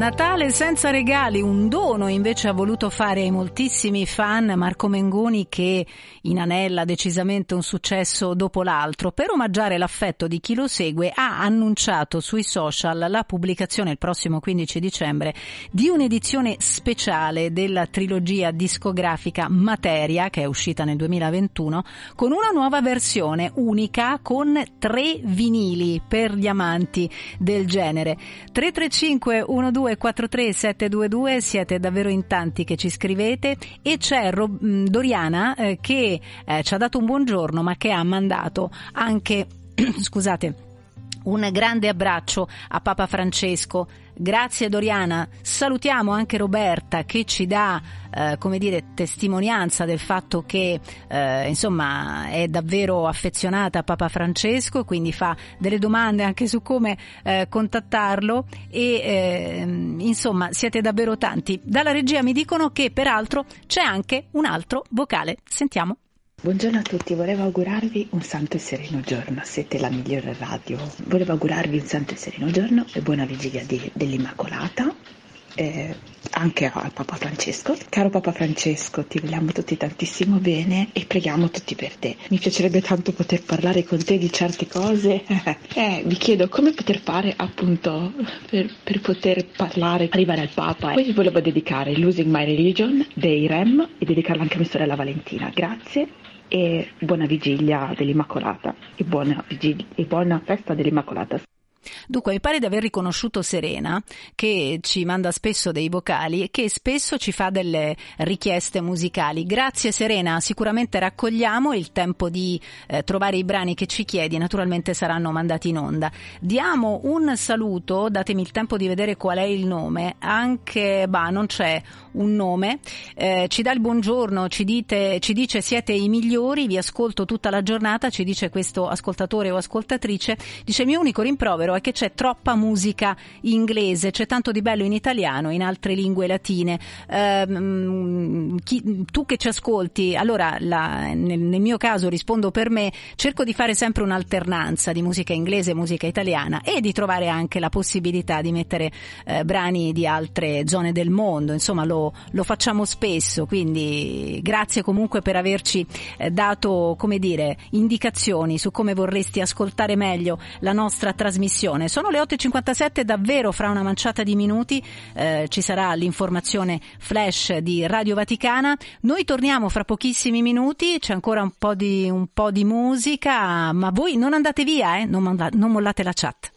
Natale senza regali, un dono invece ha voluto fare ai moltissimi fan Marco Mengoni che inanella decisamente un successo dopo l'altro. Per omaggiare l'affetto di chi lo segue ha annunciato sui social la pubblicazione il prossimo 15 dicembre di un'edizione speciale della trilogia discografica Materia che è uscita nel 2021 con una nuova versione unica con tre vinili per gli amanti del genere. 335 1243 722 siete davvero in tanti che ci scrivete e c'è Ro- mh, Doriana eh, che eh, ci ha dato un buongiorno ma che ha mandato anche scusate un grande abbraccio a Papa Francesco. Grazie Doriana. Salutiamo anche Roberta che ci dà, eh, come dire, testimonianza del fatto che, eh, insomma, è davvero affezionata a Papa Francesco, quindi fa delle domande anche su come eh, contattarlo e, ehm, insomma, siete davvero tanti. Dalla regia mi dicono che peraltro c'è anche un altro vocale. Sentiamo. Buongiorno a tutti, volevo augurarvi un santo e sereno giorno, siete la migliore radio. Volevo augurarvi un santo e sereno giorno e buona vigilia di- dell'Immacolata, eh, anche al Papa Francesco. Caro Papa Francesco, ti vogliamo tutti tantissimo bene e preghiamo tutti per te. Mi piacerebbe tanto poter parlare con te di certe cose. (laughs) eh, vi chiedo come poter fare appunto per, per poter parlare, arrivare al Papa. Poi vi volevo dedicare Losing My Religion dei Rem e dedicarla anche a mia sorella Valentina. Grazie e buona vigilia dell'Immacolata e buona, vigilia, e buona festa dell'Immacolata. Dunque, mi pare di aver riconosciuto Serena, che ci manda spesso dei vocali e che spesso ci fa delle richieste musicali. Grazie Serena, sicuramente raccogliamo il tempo di eh, trovare i brani che ci chiedi, naturalmente saranno mandati in onda. Diamo un saluto, datemi il tempo di vedere qual è il nome, anche, bah, non c'è un nome, eh, ci dà il buongiorno, ci, dite, ci dice siete i migliori, vi ascolto tutta la giornata, ci dice questo ascoltatore o ascoltatrice, dice mio unico rimprovero è che c'è troppa musica inglese, c'è tanto di bello in italiano, in altre lingue latine. Ehm, chi- tu che ci ascolti, allora la- nel, nel mio caso rispondo per me, cerco di fare sempre un'alternanza di musica inglese e musica italiana e di trovare anche la possibilità di mettere eh, brani di altre zone del mondo, insomma lo, lo facciamo spesso, quindi grazie comunque per averci eh, dato, come dire, indicazioni su come vorresti ascoltare meglio la nostra trasmissione. Sono le 8.57, davvero fra una manciata di minuti eh, ci sarà l'informazione flash di Radio Vaticana. Noi torniamo fra pochissimi minuti, c'è ancora un po' di, un po di musica, ma voi non andate via, eh? non, manda- non mollate la chat.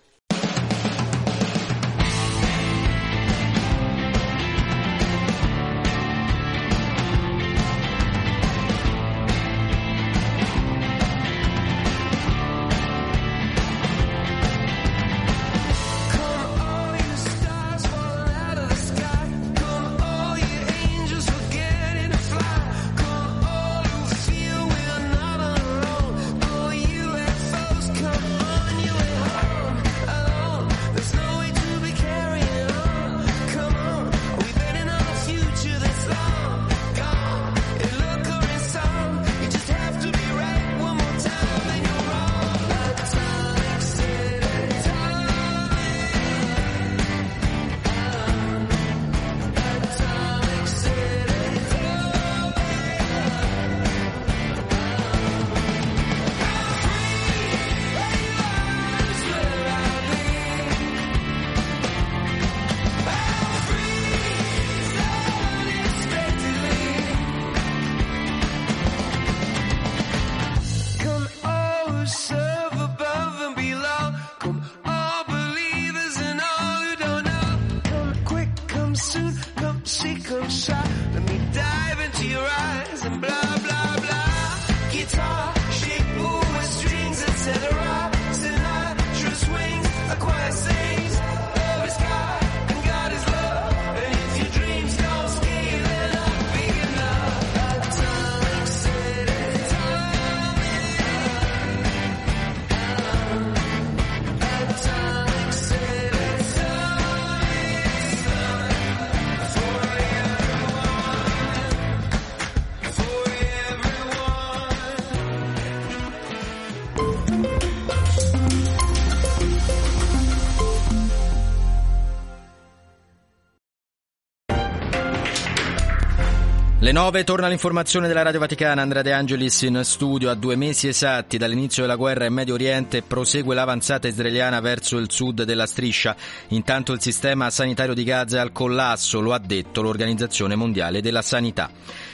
9 torna l'informazione della Radio Vaticana, Andrea De Angelis in studio a due mesi esatti dall'inizio della guerra in Medio Oriente prosegue l'avanzata israeliana verso il sud della striscia. Intanto il sistema sanitario di Gaza è al collasso, lo ha detto l'Organizzazione Mondiale della Sanità.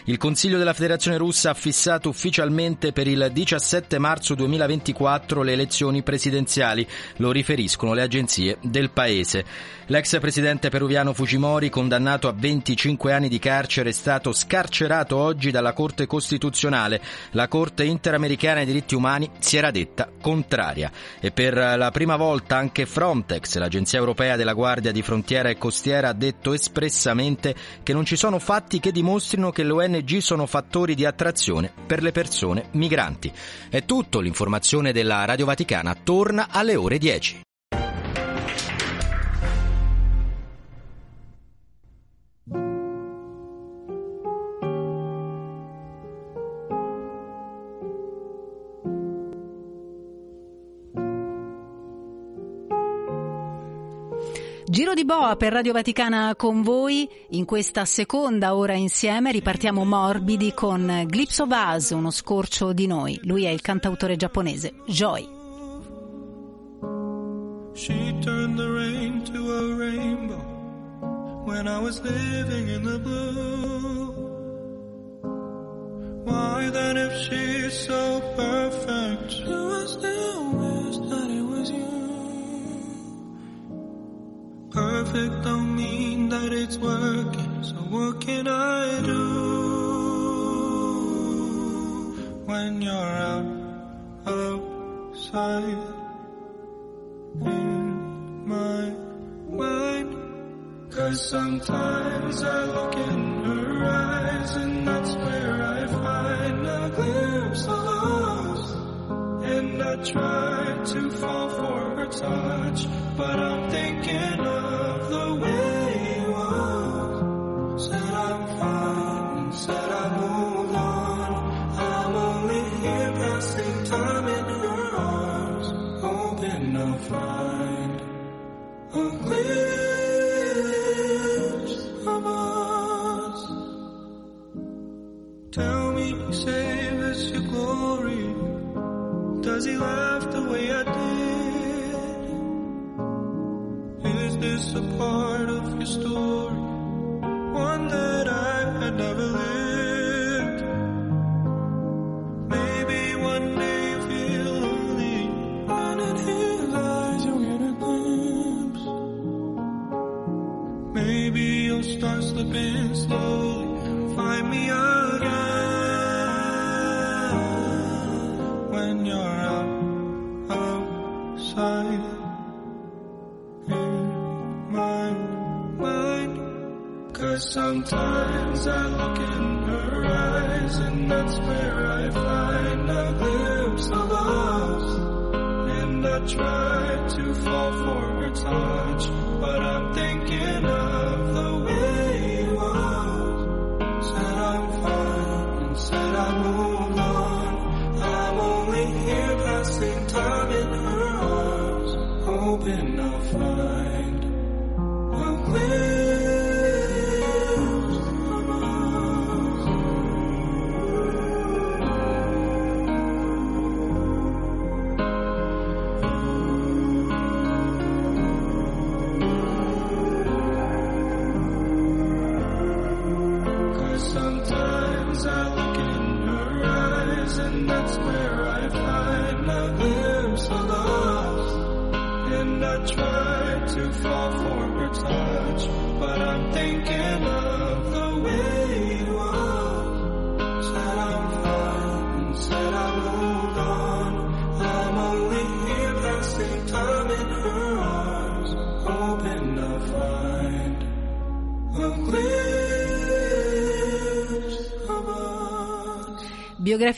Il Consiglio della Federazione Russa ha fissato ufficialmente per il 17 marzo 2024 le elezioni presidenziali, lo riferiscono le agenzie del paese. L'ex presidente peruviano Fujimori, condannato a 25 anni di carcere, è stato scarcerato oggi dalla Corte Costituzionale. La Corte Interamericana dei diritti umani si era detta contraria. E per la prima volta anche Frontex, l'Agenzia Europea della Guardia di Frontiera e Costiera, ha detto espressamente che non ci sono fatti che dimostrino che le ONG sono fattori di attrazione per le persone migranti. È tutto, l'informazione della Radio Vaticana torna alle ore 10. Giro di boa per Radio Vaticana con voi in questa seconda ora insieme. Ripartiamo morbidi con Glimpse of Us, uno scorcio di noi. Lui è il cantautore giapponese Joy. She turned the rain to a rainbow when I was living in the blue. Why then, if she's so perfect, do I still wish that it was you? Perfect don't mean that it's working, so what can I do when you're out outside? in my mind. Cause sometimes I look in her eyes and that's where I find a glimpse of us. And I try to fall for her touch, but I'm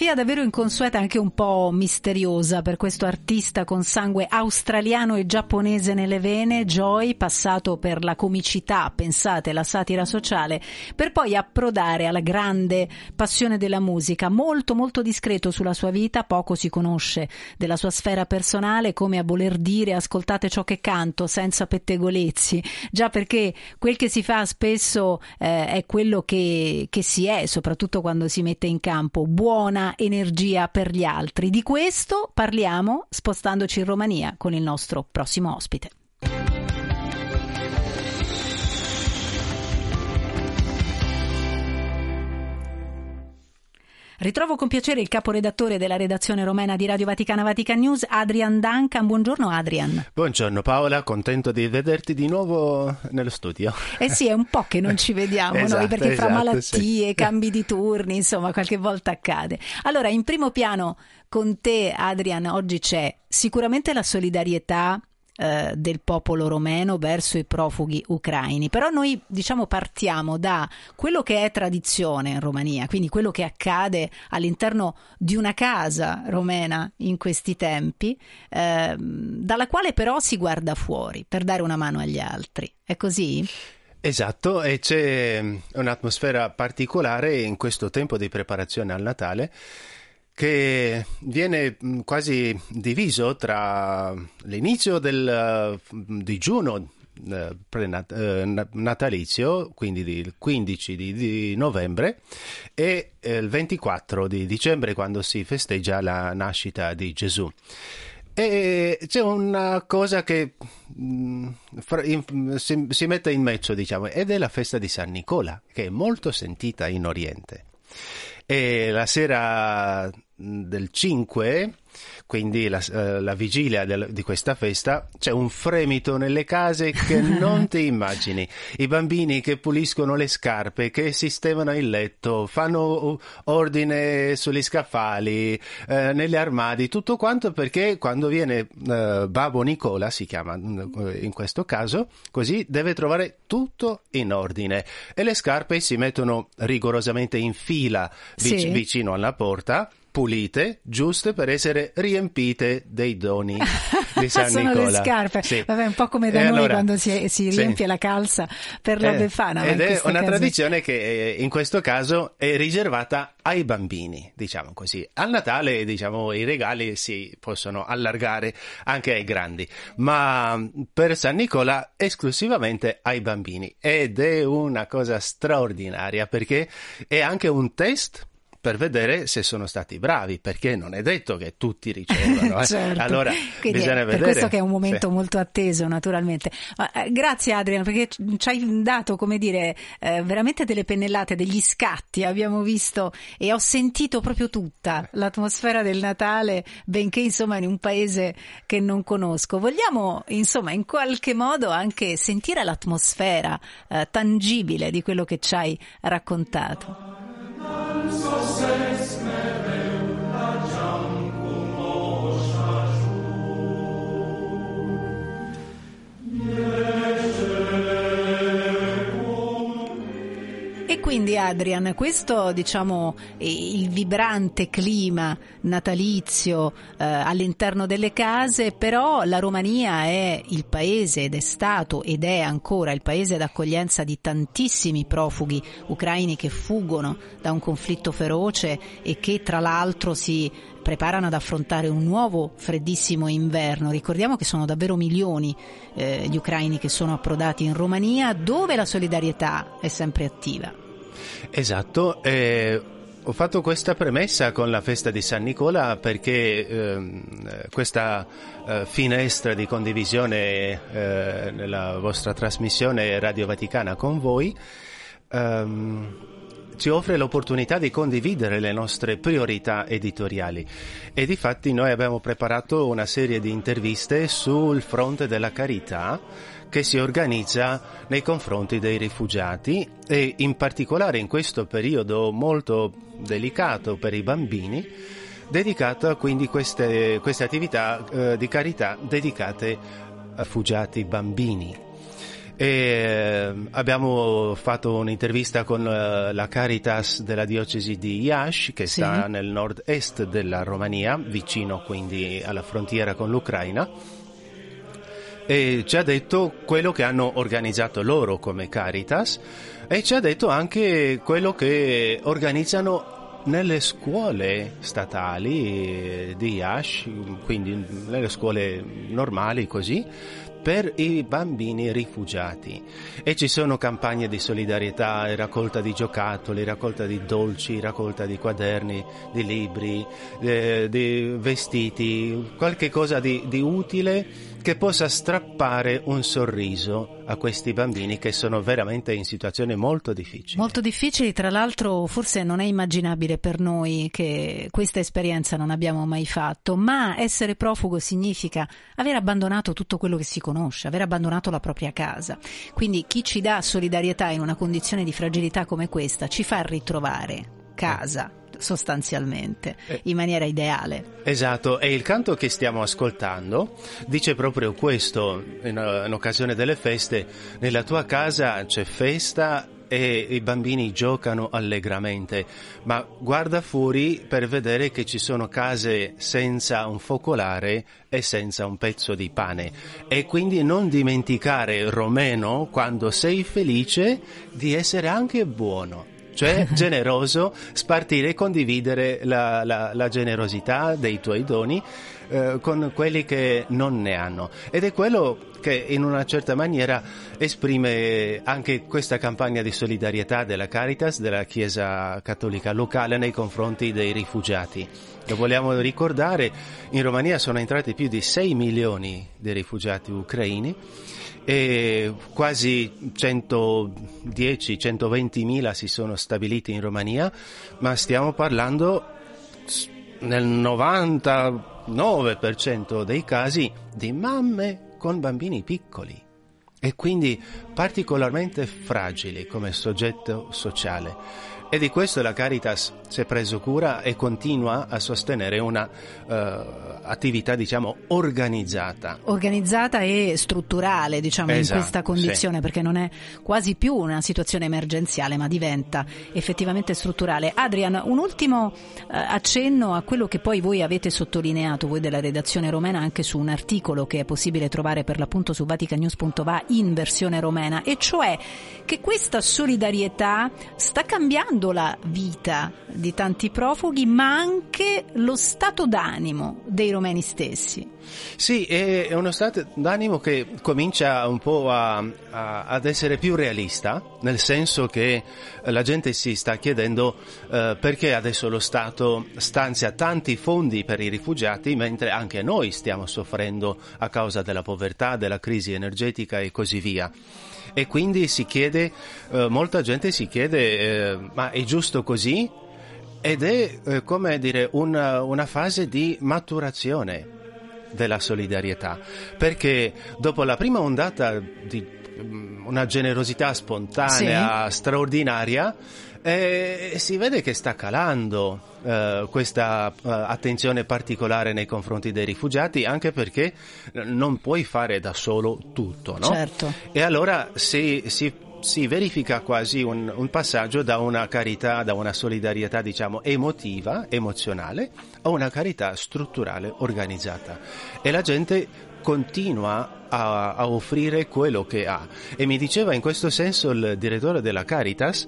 Biografia davvero inconsueta e anche un po' misteriosa per questo artista con sangue australiano e giapponese nelle vene, Joy, passato per la comicità, pensate, la satira sociale, per poi approdare alla grande passione della musica, molto molto discreto sulla sua vita, poco si conosce della sua sfera personale, come a voler dire ascoltate ciò che canto senza pettegolezzi, già perché quel che si fa spesso eh, è quello che, che si è, soprattutto quando si mette in campo. Buona energia per gli altri. Di questo parliamo spostandoci in Romania con il nostro prossimo ospite. Ritrovo con piacere il caporedattore della redazione romena di Radio Vaticana Vatican News, Adrian Duncan. Buongiorno Adrian. Buongiorno Paola, contento di vederti di nuovo nello studio. Eh sì, è un po' che non ci vediamo (laughs) Esatto, noi perché fra esatto, malattie, sì. cambi di (laughs) turni, insomma, qualche volta accade. Allora, in primo piano con te, Adrian, oggi c'è sicuramente la solidarietà eh, del popolo romeno verso i profughi ucraini. Però noi diciamo partiamo da quello che è tradizione in Romania, quindi quello che accade all'interno di una casa romena in questi tempi, ehm, dalla quale però si guarda fuori per dare una mano agli altri. È così? Esatto, e c'è mm, un'atmosfera particolare in questo tempo di preparazione al Natale che viene mm, quasi diviso tra l'inizio del eh, digiuno eh, eh, na- natalizio, quindi il 15 di, novembre, e il 24 di dicembre quando si festeggia la nascita di Gesù. E c'è una cosa che mm, si, mette in mezzo, diciamo, ed è la festa di San Nicola, che è molto sentita in Oriente. E la sera del 5, quindi la, eh, la vigilia del- di questa festa, c'è un fremito nelle case che non (laughs) ti immagini. I bambini che puliscono le scarpe, che sistemano il letto, fanno ordine sugli scaffali, eh, negli armadi, tutto quanto perché quando viene eh, Babbo Nicola, si chiama mm, in questo caso, così deve trovare tutto in ordine e le scarpe si mettono rigorosamente in fila vic- Sì. vicino alla porta pulite, giuste per essere riempite dei doni di (laughs) San Sono Nicola. le scarpe, Sì. Vabbè, un po' come da E noi allora- quando si, si sì. riempie la calza per la Eh, Befana. Ed è una case- tradizione che eh, in questo caso è riservata ai bambini, diciamo così. Al Natale, diciamo, i regali si possono allargare anche ai grandi, ma mm, per San Nicola esclusivamente ai bambini. Ed è una cosa straordinaria perché è anche un test per vedere se sono stati bravi, perché non è detto che tutti ricevono. (laughs) eh. Certo. Allora, Quindi bisogna per vedere. questo che è un momento Sì. molto atteso, naturalmente. Ma, eh, grazie Adrian, perché ci- ci hai dato, come dire, eh, veramente delle pennellate, degli scatti, abbiamo visto e ho sentito proprio tutta l'atmosfera del Natale, benché insomma in un paese che non conosco. Vogliamo, insomma, in qualche modo anche sentire l'atmosfera eh, tangibile di quello che ci hai raccontato. E quindi Adrian, questo diciamo il vibrante clima natalizio eh, all'interno delle case, però la Romania è il paese ed è stato ed è ancora il paese d'accoglienza di tantissimi profughi ucraini che fuggono da un conflitto feroce e che tra l'altro si preparano ad affrontare un nuovo freddissimo inverno. Ricordiamo che sono davvero milioni eh, gli ucraini che sono approdati in Romania, dove la solidarietà è sempre attiva. Esatto, eh, ho fatto questa premessa con la festa di San Nicola perché eh, questa eh, finestra di condivisione eh, nella vostra trasmissione Radio Vaticana con voi ehm, ci offre l'opportunità di condividere le nostre priorità editoriali. E difatti noi abbiamo preparato una serie di interviste sul fronte della carità che si organizza nei confronti dei rifugiati e in particolare in questo periodo molto delicato per i bambini dedicata quindi queste, queste attività eh, di carità dedicate a rifugiati bambini. E eh, abbiamo fatto un'intervista con eh, la Caritas della diocesi di Iași, che Sì. sta nel nord-est della Romania, vicino quindi alla frontiera con l'Ucraina. E ci ha detto quello che hanno organizzato loro come Caritas e ci ha detto anche quello che organizzano nelle scuole statali eh, di Iași, quindi nelle scuole normali così, per i bambini rifugiati. E ci sono campagne di solidarietà, raccolta di giocattoli, raccolta di dolci, raccolta di quaderni, di libri, eh, di vestiti, qualche cosa di, di utile che possa strappare un sorriso a questi bambini che sono veramente in situazioni molto difficili. Molto difficili, tra l'altro forse non è immaginabile per noi che questa esperienza non abbiamo mai fatto, ma essere profugo significa aver abbandonato tutto quello che si conosce, aver abbandonato la propria casa. Quindi chi ci dà solidarietà in una condizione di fragilità come questa ci fa ritrovare casa sostanzialmente in maniera ideale. Esatto, e il canto che stiamo ascoltando dice proprio questo in, in occasione delle feste. Nella tua casa c'è festa e i bambini giocano allegramente, ma guarda fuori per vedere che ci sono case senza un focolare e senza un pezzo di pane. E quindi non dimenticare, Romeno, quando sei felice, di essere anche buono cioè (laughs) generoso, spartire e condividere la, la- la generosità dei tuoi doni eh, con quelli che non ne hanno. Ed è quello che in una certa maniera esprime anche questa campagna di solidarietà della Caritas, della Chiesa Cattolica locale nei confronti dei rifugiati. Lo vogliamo ricordare, in Romania sono entrati più di 6 milioni di rifugiati ucraini e quasi 110-120 mila si sono stabiliti in Romania, ma stiamo parlando nel 99% dei casi di mamme con bambini piccoli e quindi particolarmente fragili come soggetto sociale. E di questo la Caritas si è preso cura e continua a sostenere una eh, attività, diciamo, organizzata. Organizzata e strutturale, diciamo, in Esatto, questa condizione, sì. perché non è quasi più una situazione emergenziale, ma diventa effettivamente strutturale. Adrian, un ultimo eh, accenno a quello che poi voi avete sottolineato, voi della redazione romena, anche su un articolo che è possibile trovare per l'appunto su vaticanews.va in versione romena, e cioè che questa solidarietà sta cambiando la vita di tanti profughi, ma anche lo stato d'animo dei romeni stessi. Sì, è uno stato d'animo che comincia un po' a- a- ad essere più realista, nel senso che la gente si sta chiedendo eh, perché adesso lo Stato stanzia tanti fondi per i rifugiati, mentre anche noi stiamo soffrendo a causa della povertà, della crisi energetica e così via. E quindi si chiede, eh, molta gente si chiede, eh, ma è giusto così? Ed è, eh, come dire, una, una fase di maturazione della solidarietà, perché dopo la prima ondata di mm, una generosità spontanea, straordinaria, eh, si vede che sta calando eh, questa eh, attenzione particolare nei confronti dei rifugiati, anche perché non puoi fare da solo tutto, no? Certo. E allora si, si- si verifica quasi un, un passaggio da una carità, da una solidarietà, diciamo, emotiva, emozionale, a una carità strutturale, organizzata. E la gente continua a, a offrire quello che ha. E mi diceva in questo senso il direttore della Caritas,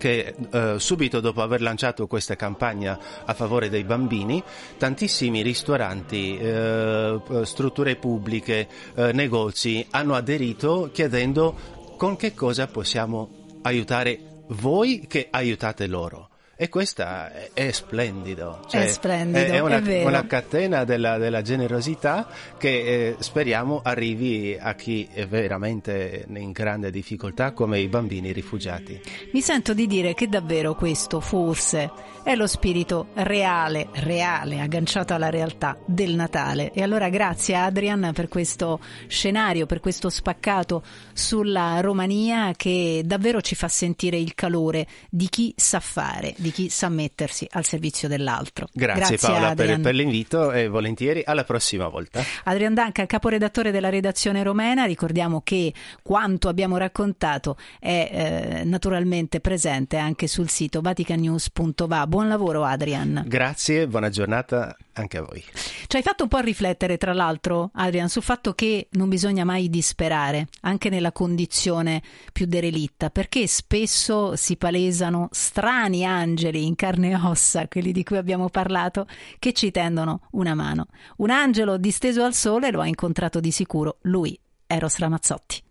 che eh, subito dopo aver lanciato questa campagna a favore dei bambini, tantissimi ristoranti, eh, strutture pubbliche, eh, negozi hanno aderito chiedendo con che cosa possiamo aiutare voi che aiutate loro. E questa è, è splendido. È splendido, È, una, è una catena della, della generosità che eh, speriamo arrivi a chi è veramente in grande difficoltà come i bambini rifugiati. Mi sento di dire che davvero questo forse è lo spirito reale, reale, agganciato alla realtà del Natale. E allora grazie Adrian per questo scenario, per questo spaccato sulla Romania che davvero ci fa sentire il calore di chi sa fare, di chi sa mettersi al servizio dell'altro. Grazie, Paola per, per l'invito e volentieri alla prossima volta. Adrian Danca, caporedattore della redazione romena, ricordiamo che quanto abbiamo raccontato è eh, naturalmente presente anche sul sito vaticanews.va. Buon lavoro Adrian. Grazie, buona giornata anche a voi. Ci hai fatto un po' riflettere, tra l'altro, Adrian, sul fatto che non bisogna mai disperare, anche nella condizione più derelitta, perché spesso si palesano strani angeli in carne e ossa, quelli di cui abbiamo parlato, che ci tendono una mano. Un angelo disteso al sole lo ha incontrato di sicuro lui, Eros Ramazzotti.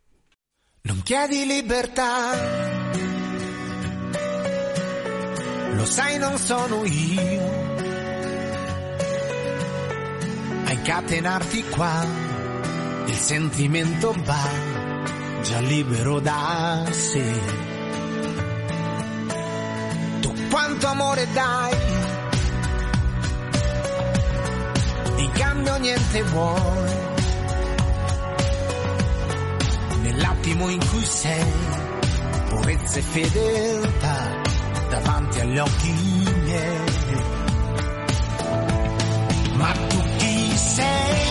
Non chiedi libertà, lo sai non sono io a incatenarti qua, il sentimento va già libero da sé. Tu quanto amore dai, in cambio niente vuoi. Nell'attimo in cui sei, purezza e fedeltà davanti agli occhi miei. Ma tu chi sei?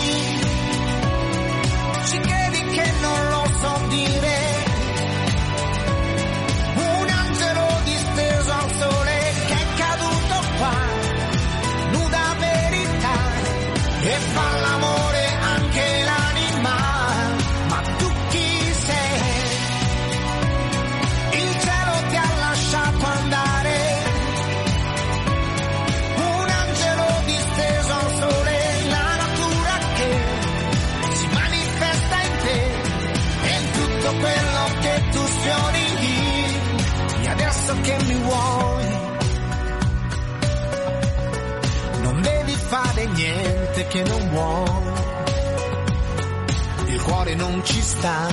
Che non vuoi. Il cuore non ci sta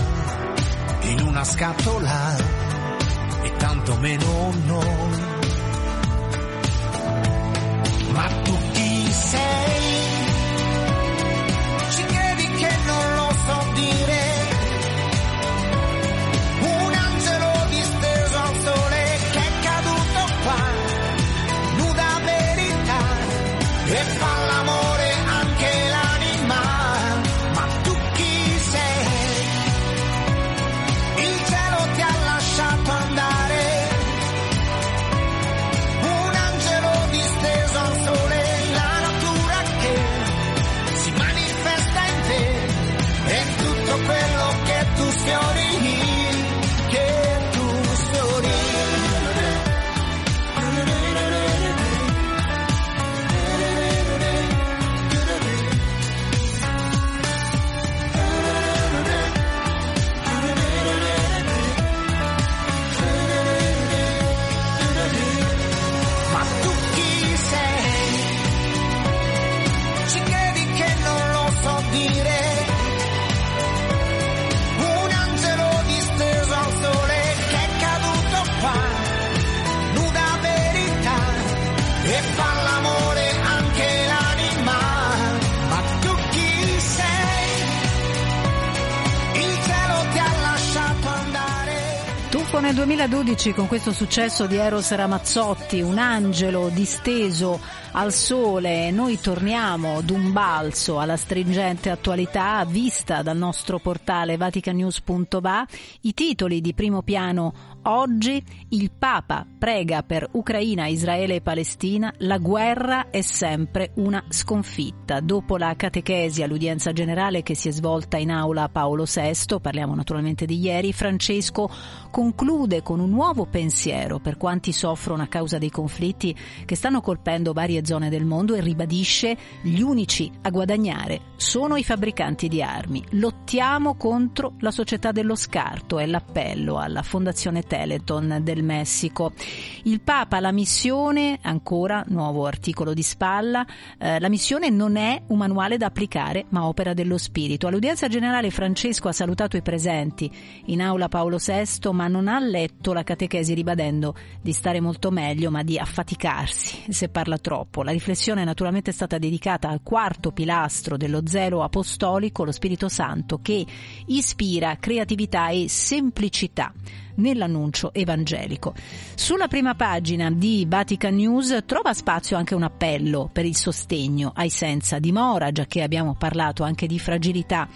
in una scatola e tanto meno noi. Tuffo nel 2012 con questo successo di Eros Ramazzotti, un angelo disteso al sole. Noi torniamo d'un balzo alla stringente attualità vista dal nostro portale vaticanews.va. I titoli di primo piano oggi, il Papa prega per Ucraina, Israele e Palestina, la guerra è sempre una sconfitta. Dopo la catechesi all'udienza generale che si è svolta in aula Paolo VI, parliamo naturalmente di ieri, Francesco conclude con un nuovo pensiero per quanti soffrono a causa dei conflitti che stanno colpendo varie zone del mondo e ribadisce gli unici a guadagnare sono i fabbricanti di armi. Lottiamo contro la società dello scarto, è l'appello alla Fondazione Teleton del Messico. Il Papa, la missione, ancora nuovo articolo di spalla, eh, la missione non è un manuale da applicare ma opera dello Spirito. All'udienza generale Francesco ha salutato i presenti in aula Paolo VI ma non ha letto la catechesi ribadendo di stare molto meglio ma di affaticarsi se parla troppo. La riflessione naturalmente è stata dedicata al quarto pilastro dello zelo apostolico, lo Spirito Santo, che ispira creatività e semplicità nell'annuncio evangelico. Sulla prima pagina di Vatican News trova spazio anche un appello per il sostegno ai senza dimora, già che abbiamo parlato anche di fragilità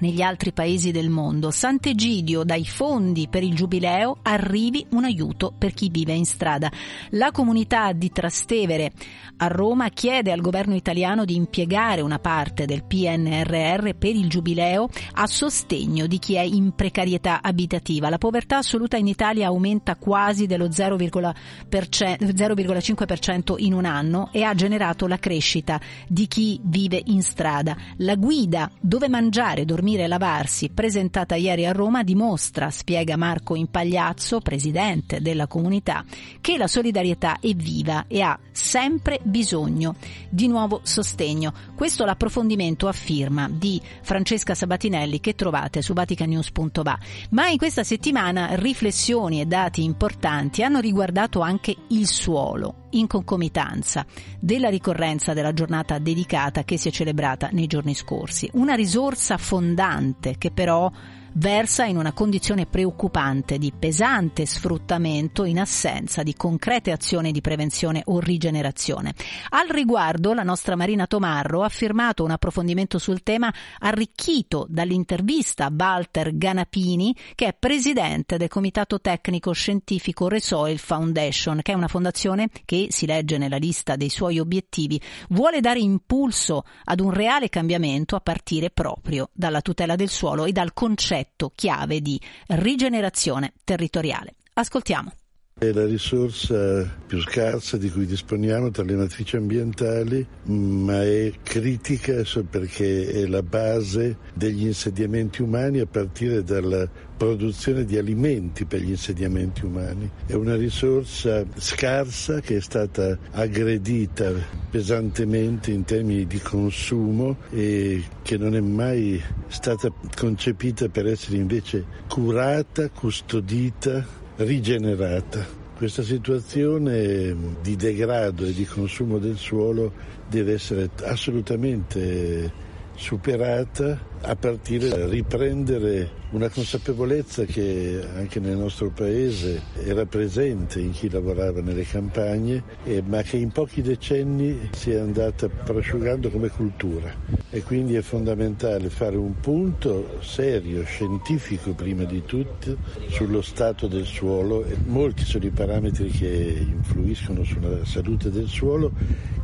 negli altri paesi del mondo. Sant'Egidio dai fondi per il giubileo arrivi un aiuto per chi vive in strada. La comunità di Trastevere a Roma chiede al governo italiano di impiegare una parte del PNRR per il giubileo a sostegno di chi è in precarietà abitativa. La povertà assoluta in Italia aumenta quasi dello 0,5% in un anno e ha generato la crescita di chi vive in strada. La guida dove mangiare, dormire e lavarsi, presentata ieri a Roma, dimostra, spiega Marco Impagliazzo, presidente della comunità, che la solidarietà è viva e ha sempre bisogno di nuovo sostegno. Questo l'approfondimento a firma di Francesca Sabatinelli che trovate su vaticanews.va. Ma in questa settimana riflessioni e dati importanti hanno riguardato anche il suolo in concomitanza della ricorrenza della giornata dedicata che si è celebrata nei giorni scorsi. Una risorsa fondante che però versa in una condizione preoccupante di pesante sfruttamento in assenza di concrete azioni di prevenzione o rigenerazione. Al riguardo la nostra Marina Tomarro ha firmato un approfondimento sul tema arricchito dall'intervista a Walter Ganapini che è presidente del comitato tecnico scientifico Resoil Foundation che è una fondazione che si legge nella lista dei suoi obiettivi vuole dare impulso ad un reale cambiamento a partire proprio dalla tutela del suolo e dal concetto chiave di rigenerazione territoriale. Ascoltiamo. È la risorsa più scarsa di cui disponiamo tra le matrici ambientali, ma è critica perché è la base degli insediamenti umani a partire dalla produzione di alimenti per gli insediamenti umani. È una risorsa scarsa che è stata aggredita pesantemente in termini di consumo e che non è mai stata concepita per essere invece curata, custodita, rigenerata. Questa situazione di degrado e di consumo del suolo deve essere assolutamente superata a partire da riprendere una consapevolezza che anche nel nostro paese era presente in chi lavorava nelle campagne, eh, ma che in pochi decenni si è andata prosciugando come cultura. E quindi è fondamentale fare un punto serio, scientifico prima di tutto, sullo stato del suolo. Molti sono i parametri che influiscono sulla salute del suolo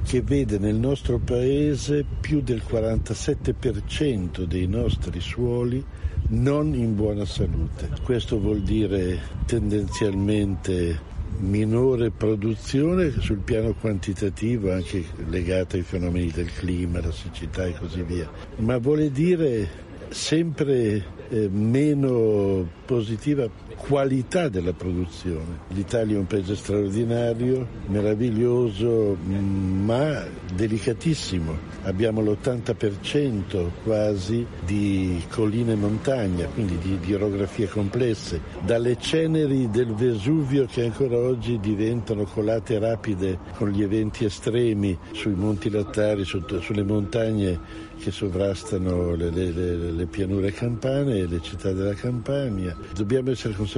che vede nel nostro paese più del 47% dei nostri suoli non in buona salute. Questo vuol dire tendenzialmente minore produzione sul piano quantitativo, anche legata ai fenomeni del clima, la siccità e così via, ma vuole dire sempre eh, meno positiva qualità della produzione. L'Italia è un paese straordinario, meraviglioso, ma delicatissimo. Abbiamo l'80% quasi di colline e montagna, quindi di, di orografie complesse. Dalle ceneri del Vesuvio che ancora oggi diventano colate rapide con gli eventi estremi sui monti lattari, su, sulle montagne che sovrastano le, le, le, pianure campane e le città della Campania. Dobbiamo essere consapevoli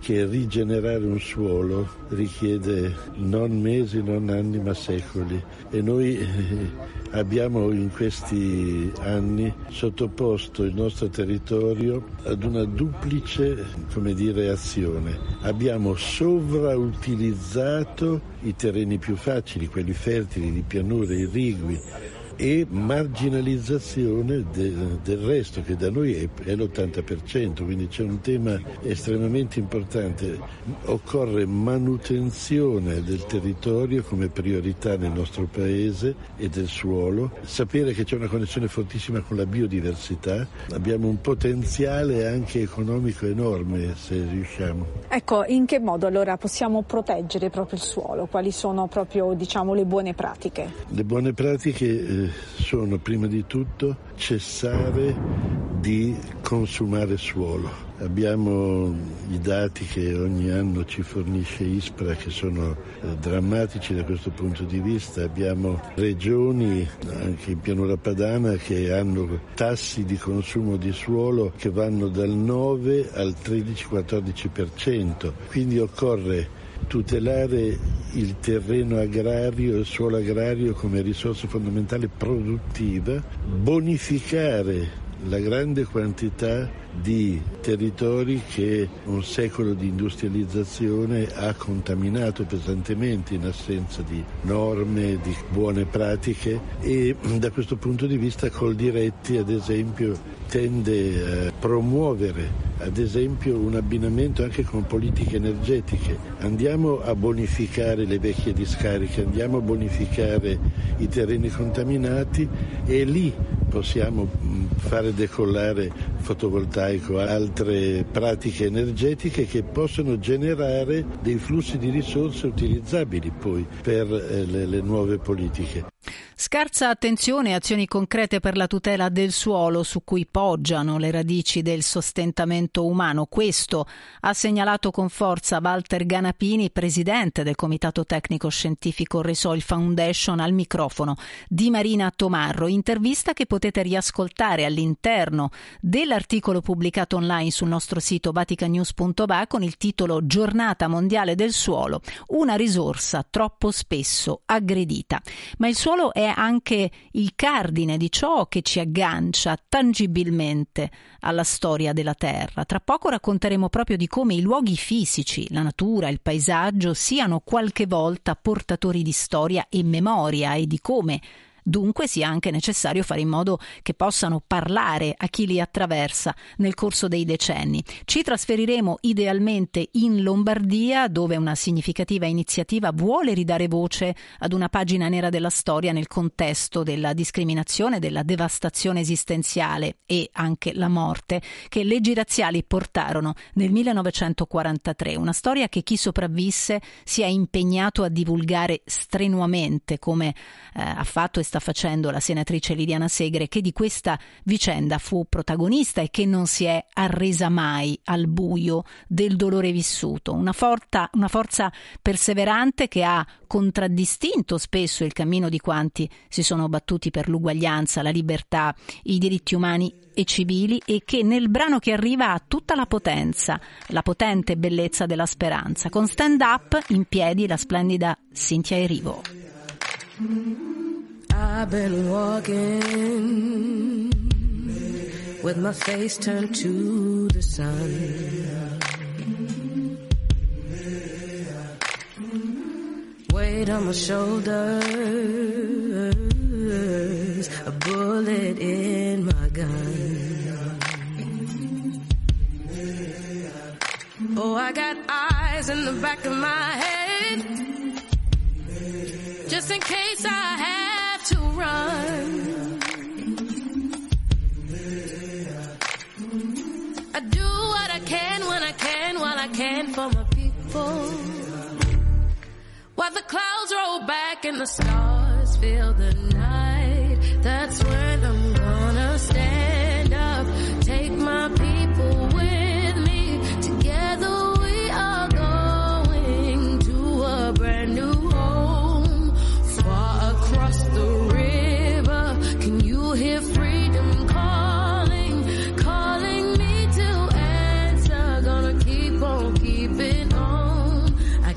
che rigenerare un suolo richiede non mesi, non anni, ma secoli e noi eh, abbiamo in questi anni sottoposto il nostro territorio ad una duplice dire, azione. Abbiamo sovrautilizzato i terreni più facili, quelli fertili di pianure irrigui e marginalizzazione de, del resto che da noi è, è l'80%, quindi c'è un tema estremamente importante. Occorre manutenzione del territorio come priorità nel nostro paese e del suolo, sapere che c'è una connessione fortissima con la biodiversità, abbiamo un potenziale anche economico enorme se riusciamo. Ecco, in che modo allora possiamo proteggere proprio il suolo? Quali sono proprio diciamo, le buone pratiche? Le buone pratiche eh, sono prima di tutto cessare di consumare suolo. Abbiamo i dati che ogni anno ci fornisce ISPRA che sono eh, drammatici da questo punto di vista. Abbiamo regioni, anche in pianura padana, che hanno tassi di consumo di suolo che vanno dal 9 al 13-14%. Quindi occorre tutelare il terreno agrario, il suolo agrario come risorsa fondamentale produttiva, bonificare la grande quantità di territori che un secolo di industrializzazione ha contaminato pesantemente in assenza di norme, di buone pratiche e da questo punto di vista Coldiretti ad esempio tende a promuovere ad esempio un abbinamento anche con politiche energetiche. Andiamo a bonificare le vecchie discariche, andiamo a bonificare i terreni contaminati e lì possiamo mh, fare decollare fotovoltaico, altre pratiche energetiche che possono generare dei flussi di risorse utilizzabili poi per eh, le, le nuove politiche. Scarsa attenzione e azioni concrete per la tutela del suolo su cui poggiano le radici del sostentamento umano. Questo ha segnalato con forza Walter Ganapini, presidente del Comitato Tecnico Scientifico Resoil Foundation, al microfono di Marina Tomarro. Intervista che potete riascoltare all'interno dell'articolo pubblicato online sul nostro sito vaticanews.va con il titolo Giornata mondiale del suolo, una risorsa troppo spesso aggredita. Ma il suolo è anche il cardine di ciò che ci aggancia tangibilmente alla storia della Terra. Tra poco racconteremo proprio di come i luoghi fisici, la natura, il paesaggio siano qualche volta portatori di storia e memoria e di come Dunque sia anche necessario fare in modo che possano parlare a chi li attraversa nel corso dei decenni. Ci trasferiremo idealmente in Lombardia, dove una significativa iniziativa vuole ridare voce ad una pagina nera della storia nel contesto della discriminazione, della devastazione esistenziale e anche la morte che leggi razziali portarono nel 1943. Una storia che chi sopravvisse si è impegnato a divulgare strenuamente, come eh, ha fatto e sta facendo la senatrice Liliana Segre, che di questa vicenda fu protagonista e che non si è arresa mai al buio del dolore vissuto. Una, forta, una forza perseverante che ha contraddistinto spesso il cammino di quanti si sono battuti per l'uguaglianza, la libertà, i diritti umani e civili e che nel brano che arriva ha tutta la potenza, la potente bellezza della speranza. Con stand up in piedi la splendida Cintia Erivo. I've been walking with my face turned to the sun. Weight on my shoulders, a bullet in my gun. Oh, I got eyes in the back of my head, just in case I have to run. I do what I can when I can while I can for my people. While the clouds roll back and the stars fill the night, that's when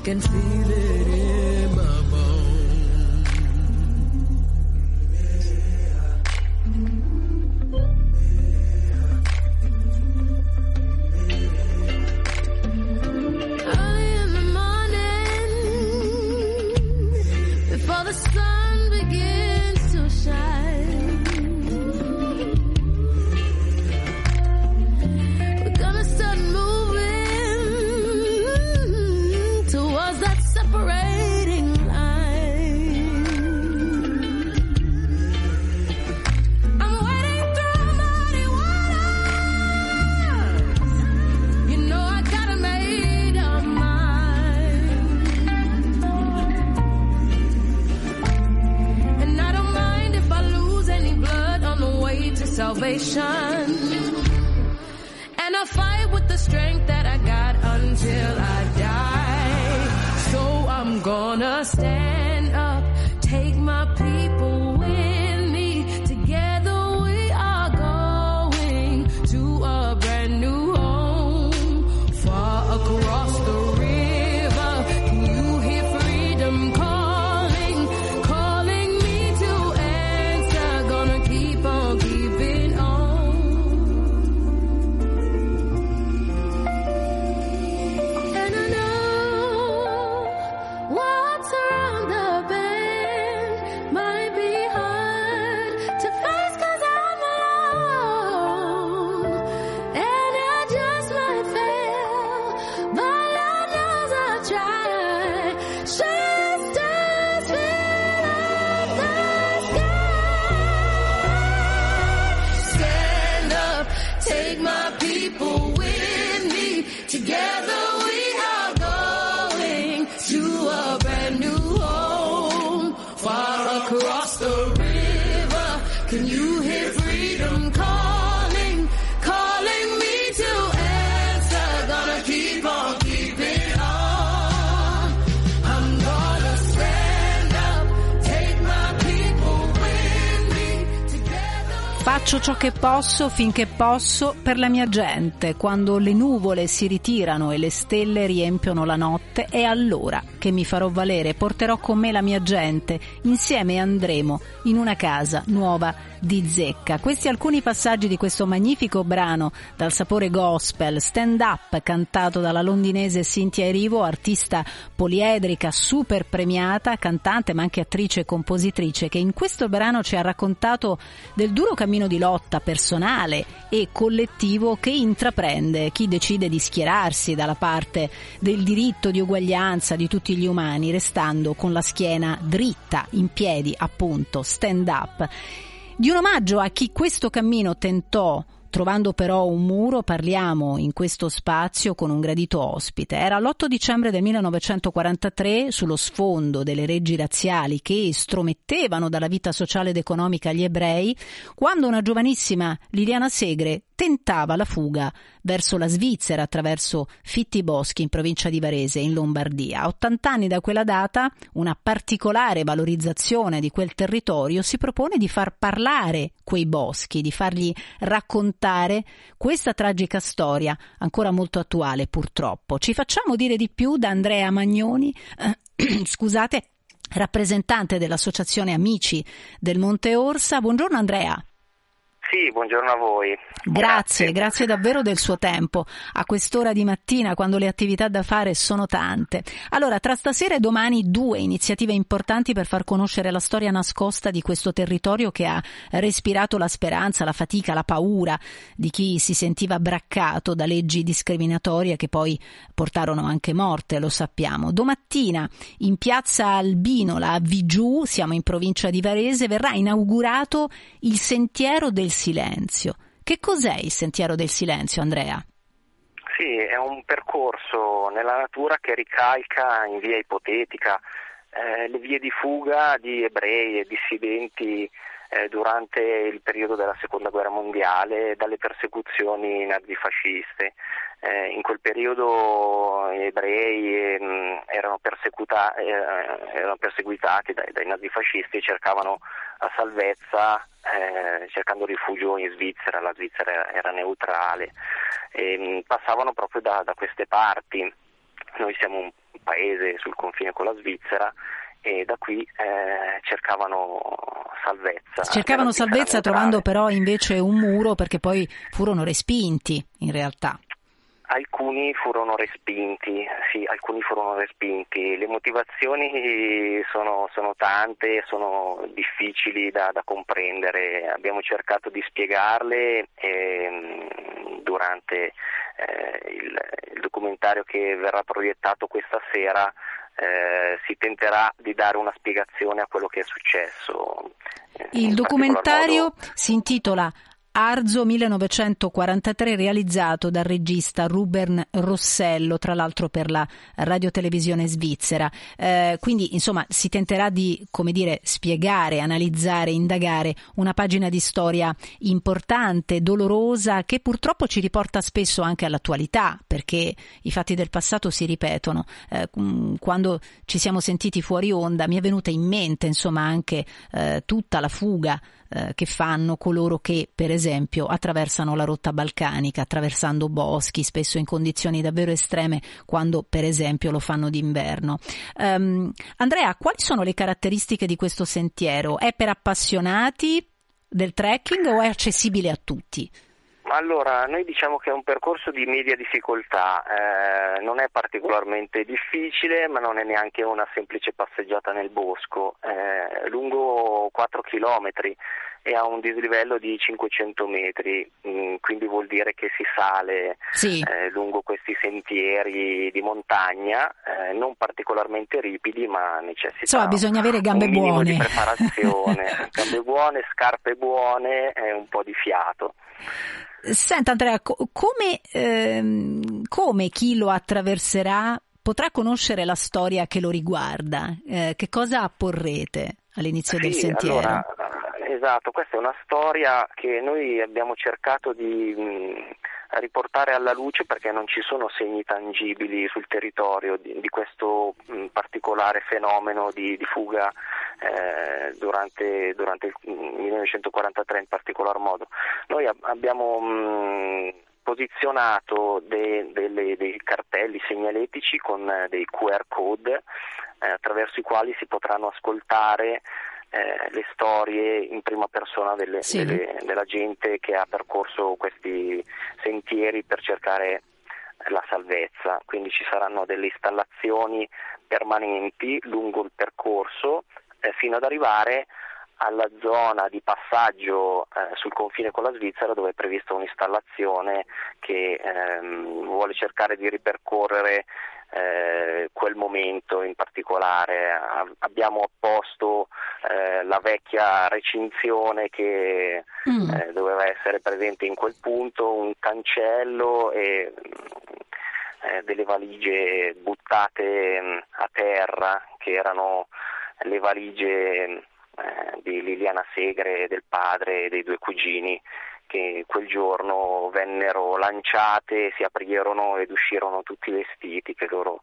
Can feel strength that I got until I die. So I'm gonna stand ciò che posso finché posso per la mia gente. Quando le nuvole si ritirano e le stelle riempiono la notte, è allora che mi farò valere. Porterò con me la mia gente. Insieme andremo in una casa nuova di zecca. Questi alcuni passaggi di questo magnifico brano dal sapore gospel, stand up, cantato dalla londinese Cynthia Erivo, artista poliedrica, super premiata, cantante ma anche attrice e compositrice, che in questo brano ci ha raccontato del duro cammino di lotta personale e collettivo che intraprende chi decide di schierarsi dalla parte del diritto di uguaglianza di tutti gli umani, restando con la schiena dritta, in piedi, appunto, stand up. Di un omaggio a chi questo cammino tentò Trovando però un muro parliamo in questo spazio con un gradito ospite. Era l'8 dicembre del 1943 sullo sfondo delle leggi razziali che estromettevano dalla vita sociale ed economica gli ebrei, quando una giovanissima Liliana Segre tentava la fuga verso la Svizzera attraverso Fitti Boschi in provincia di Varese in Lombardia. A 80 anni da quella data una particolare valorizzazione di quel territorio si propone di far parlare quei boschi, di fargli raccontare questa tragica storia ancora molto attuale purtroppo. Ci facciamo dire di più da Andrea Magnoni, eh, (clears throat) scusate, rappresentante dell'Associazione Amici del Monte Orsa. Buongiorno Andrea. Sì, buongiorno a voi. Grazie, grazie davvero del suo tempo a quest'ora di mattina quando le attività da fare sono tante. Allora, tra stasera e domani due iniziative importanti per far conoscere la storia nascosta di questo territorio che ha respirato la speranza, la fatica, la paura di chi si sentiva braccato da leggi discriminatorie che poi portarono anche morte, lo sappiamo. Domattina in piazza Albinola a Vigiù, siamo in provincia di Varese, verrà inaugurato il sentiero del silenzio. Che cos'è il sentiero del silenzio, Andrea? Sì, è un percorso nella natura che ricalca in via ipotetica eh, le vie di fuga di ebrei e dissidenti eh, durante il periodo della seconda guerra mondiale dalle persecuzioni nazifasciste. Eh, in quel periodo ebrei ehm, erano, persecuta- eh, erano perseguitati dai, dai nazifascisti e cercavano la salvezza eh, cercando rifugio in Svizzera, la Svizzera era neutrale, e, mh, passavano proprio da, da queste parti. Noi siamo un paese sul confine con la Svizzera e da qui eh, cercavano salvezza. Cercavano salvezza trovando però invece un muro perché poi furono respinti in realtà. Alcuni furono respinti, sì, alcuni furono respinti. Le motivazioni sono, sono tante, sono difficili da, da comprendere. Abbiamo cercato di spiegarle ehm, durante eh, il, il documentario che verrà proiettato questa sera. eh, si tenterà di dare una spiegazione a quello che è successo. eh, Il documentario modo- si intitola Arzo 1943 realizzato dal regista Ruben Rossello, tra l'altro per la radiotelevisione svizzera. Eh, quindi insomma si tenterà di, come dire, spiegare, analizzare, indagare una pagina di storia importante, dolorosa, che purtroppo ci riporta spesso anche all'attualità, perché i fatti del passato si ripetono. Eh, quando ci siamo sentiti fuori onda mi è venuta in mente insomma anche eh, tutta la fuga eh, che fanno coloro che per esempio attraversano la rotta balcanica attraversando boschi spesso in condizioni davvero estreme quando per esempio lo fanno d'inverno. Um, Andrea, quali sono le caratteristiche di questo sentiero? È per appassionati del trekking o è accessibile a tutti? Allora, noi diciamo che è un percorso di media difficoltà, eh, non è particolarmente difficile, ma non è neanche una semplice passeggiata nel bosco, è lungo 4 chilometri e ha un dislivello di 500 metri, mh, quindi vuol dire che si sale sì. eh, lungo questi sentieri di montagna, eh, non particolarmente ripidi, ma necessita Insomma, bisogna avere gambe buone. di preparazione, (laughs) gambe buone, scarpe buone e un po' di fiato. Senta Andrea, co- come, ehm, come chi lo attraverserà potrà conoscere la storia che lo riguarda? Eh, che cosa apporrete all'inizio del Sì, sentiero? allora, esatto, questa è una storia che noi abbiamo cercato di mh, riportare alla luce perché non ci sono segni tangibili sul territorio di, di questo mh, particolare fenomeno di, di fuga eh, durante, durante il 1943 in particolar modo. Noi ab- abbiamo mh, posizionato de- delle- dei cartelli segnaletici con eh, dei QR code eh, attraverso i quali si potranno ascoltare eh, le storie in prima persona delle- Sì. delle- della gente che ha percorso questi sentieri per cercare la salvezza, quindi ci saranno delle installazioni permanenti lungo il percorso eh, fino ad arrivare alla zona di passaggio eh, sul confine con la Svizzera dove è prevista un'installazione che ehm, vuole cercare di ripercorrere eh, quel momento in particolare. A- abbiamo apposto eh, la vecchia recinzione che Mm. eh, doveva essere presente in quel punto, un cancello e eh, delle valigie buttate mh, a terra che erano le valigie mh, eh, di Liliana Segre, del padre e dei due cugini che quel giorno vennero lanciate, si aprirono ed uscirono tutti i vestiti che loro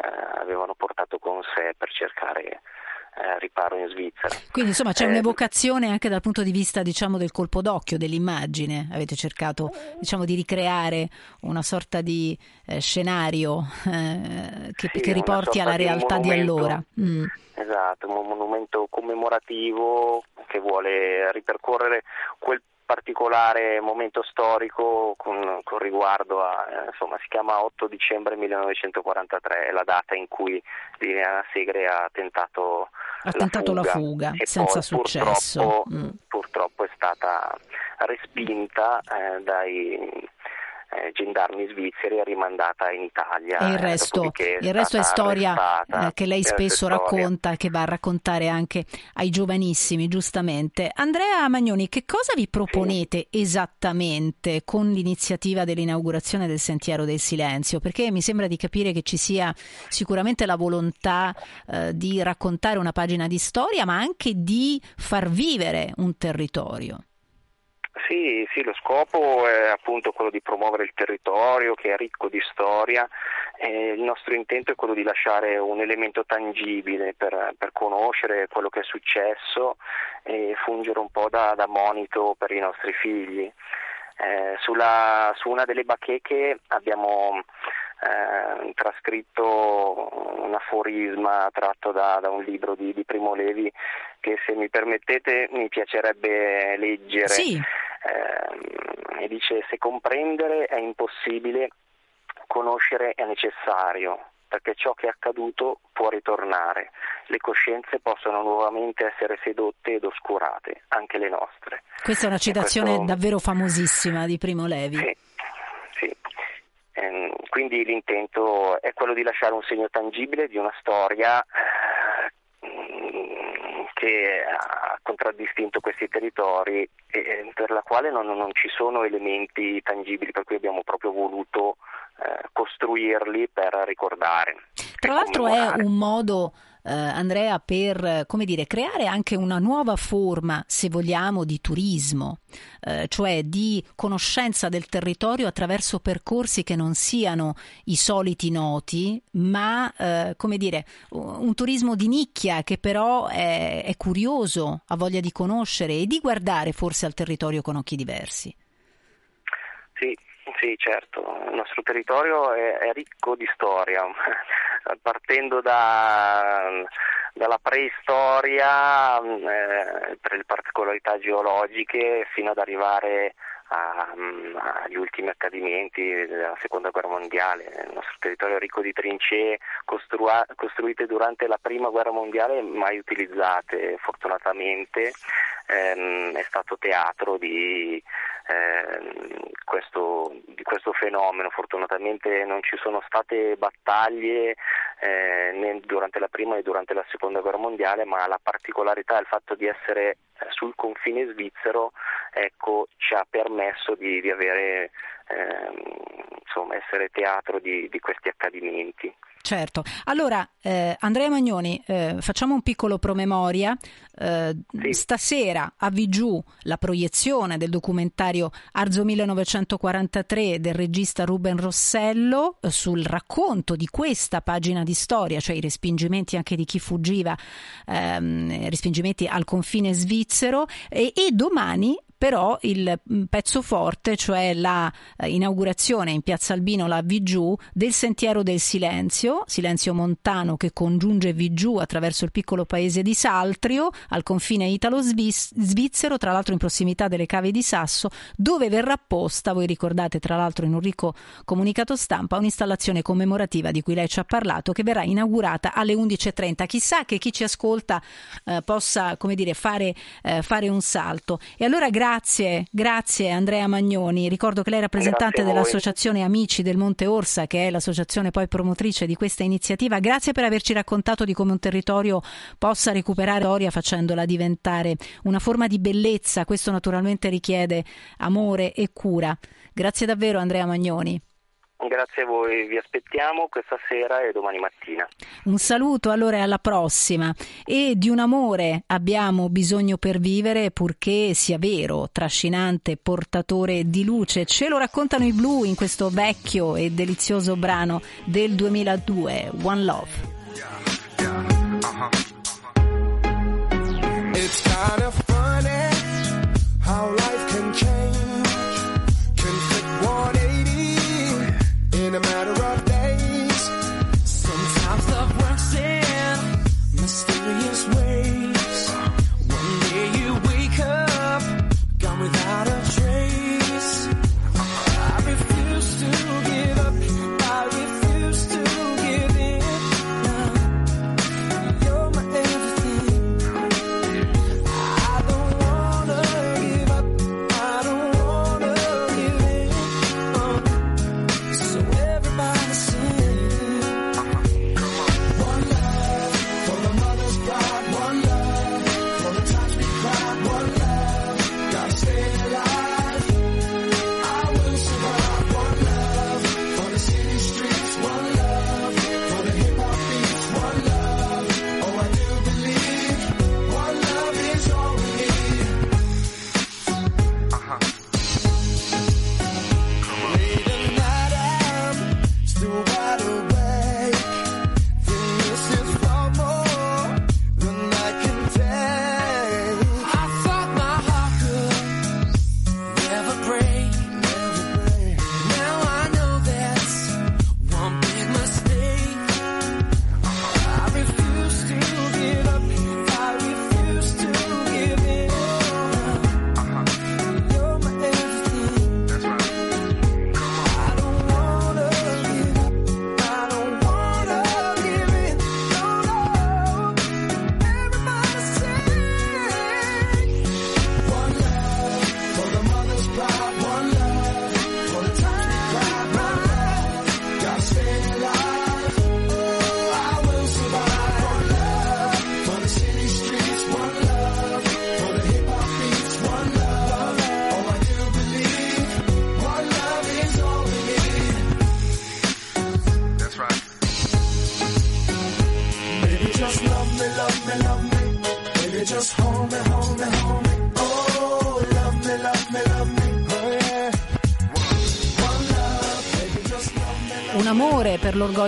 eh, avevano portato con sé per cercare eh, riparo in Svizzera. Quindi insomma c'è Eh, un'evocazione anche dal punto di vista diciamo del colpo d'occhio, dell'immagine. Avete cercato diciamo di ricreare una sorta di eh, scenario eh, che, Sì, che riporti alla di realtà di monumento. allora. Mm. Esatto, un monumento commemorativo che vuole ripercorrere quel particolare momento storico con, con riguardo a, eh, insomma, si chiama 8 dicembre 1943, è la data in cui Liliana Segre ha tentato, Ha tentato la fuga, e senza poi successo. Purtroppo, Mm. purtroppo è stata respinta eh, dai eh, gendarmi svizzeri e rimandata in Italia. E il eh, resto, dopodiché il resto è storia arrestata. eh, che lei è spesso racconta, che va a raccontare anche ai giovanissimi, giustamente. Andrea Magnoni, che cosa vi proponete esattamente con l'iniziativa dell'inaugurazione del Sentiero del Silenzio? Perché mi sembra di capire che ci sia sicuramente la volontà eh, di raccontare una pagina di storia, ma anche di far vivere un territorio. Sì, sì, lo scopo è appunto quello di promuovere il territorio che è ricco di storia e il nostro intento è quello di lasciare un elemento tangibile per, per conoscere quello che è successo e fungere un po' da, da monito per i nostri figli. Eh, sulla- su una delle bacheche abbiamo eh, trascritto un aforisma tratto da, da un libro di, di Primo Levi che se mi permettete mi piacerebbe leggere. Sì. Eh, e dice se comprendere è impossibile, conoscere è necessario, perché ciò che è accaduto può ritornare. Le coscienze possono nuovamente essere sedotte ed oscurate, anche le nostre. Questa è una citazione questo- davvero famosissima di Primo Levi. Sì, sì. Ehm, quindi l'intento è quello di lasciare un segno tangibile di una storia eh, mm, che ha contraddistinto questi territori e, e per la quale non, non ci sono elementi tangibili, per cui abbiamo proprio voluto eh, costruirli per ricordare. Tra l'altro è un modo, eh, Andrea, per dire, creare anche una nuova forma, se vogliamo, di turismo, eh, cioè di conoscenza del territorio attraverso percorsi che non siano i soliti noti, ma eh, come dire, un turismo di nicchia che però è, è curioso, ha voglia di conoscere e di guardare forse al territorio con occhi diversi. Sì, sì, certo, il nostro territorio è, è ricco di storia, partendo da, dalla preistoria eh, per le particolarità geologiche fino ad arrivare a- agli ultimi accadimenti della seconda guerra mondiale. Il nostro territorio è ricco di trincee costrua- costruite durante la prima guerra mondiale, mai utilizzate fortunatamente. Ehm, è stato teatro di, ehm, questo, di questo fenomeno. Fortunatamente non ci sono state battaglie eh, né durante la prima né durante la seconda guerra mondiale, ma la particolarità del fatto di essere eh, sul confine svizzero ecco, ci ha permesso di, di avere, ehm, insomma, essere teatro di, di questi accadimenti. Certo. Allora, eh, Andrea Magnoni, eh, facciamo un piccolo promemoria. Eh, Stasera a Vigiù la proiezione del documentario Arzo 1943 del regista Ruben Rossello eh, sul racconto di questa pagina di storia, cioè i respingimenti anche di chi fuggiva, ehm, respingimenti al confine svizzero e, e domani però il mm, pezzo forte, cioè la eh, in Piazza Albino, la Vigiù, del Sentiero del Silenzio, silenzio montano che congiunge Vigiù attraverso il piccolo paese di Saltrio, al confine italo-svizzero, tra l'altro in prossimità delle cave di Sasso, dove verrà posta, voi ricordate tra l'altro in un ricco comunicato stampa, un'installazione commemorativa di cui lei ci ha parlato, che verrà inaugurata alle 11.30. Chissà che chi ci ascolta eh, possa, come dire, fare, eh, fare un salto. E allora grazie, grazie Andrea Magnoni. Ricordo che lei è rappresentante Grazie dell'Associazione Amici del Monte Orsa, che è l'associazione poi promotrice di questa iniziativa. Grazie per averci raccontato di come un territorio possa recuperare storia facendola diventare una forma di bellezza. Questo naturalmente richiede amore e cura. Grazie davvero Andrea Magnoni. Grazie a voi, vi aspettiamo questa sera e domani mattina. Un saluto allora e alla prossima. E di un amore abbiamo bisogno per vivere, purché sia vero, trascinante, portatore di luce. Ce lo raccontano i blu in questo vecchio e delizioso brano del 2002, One Love. It's kind of funny how life can change, 180 in a matter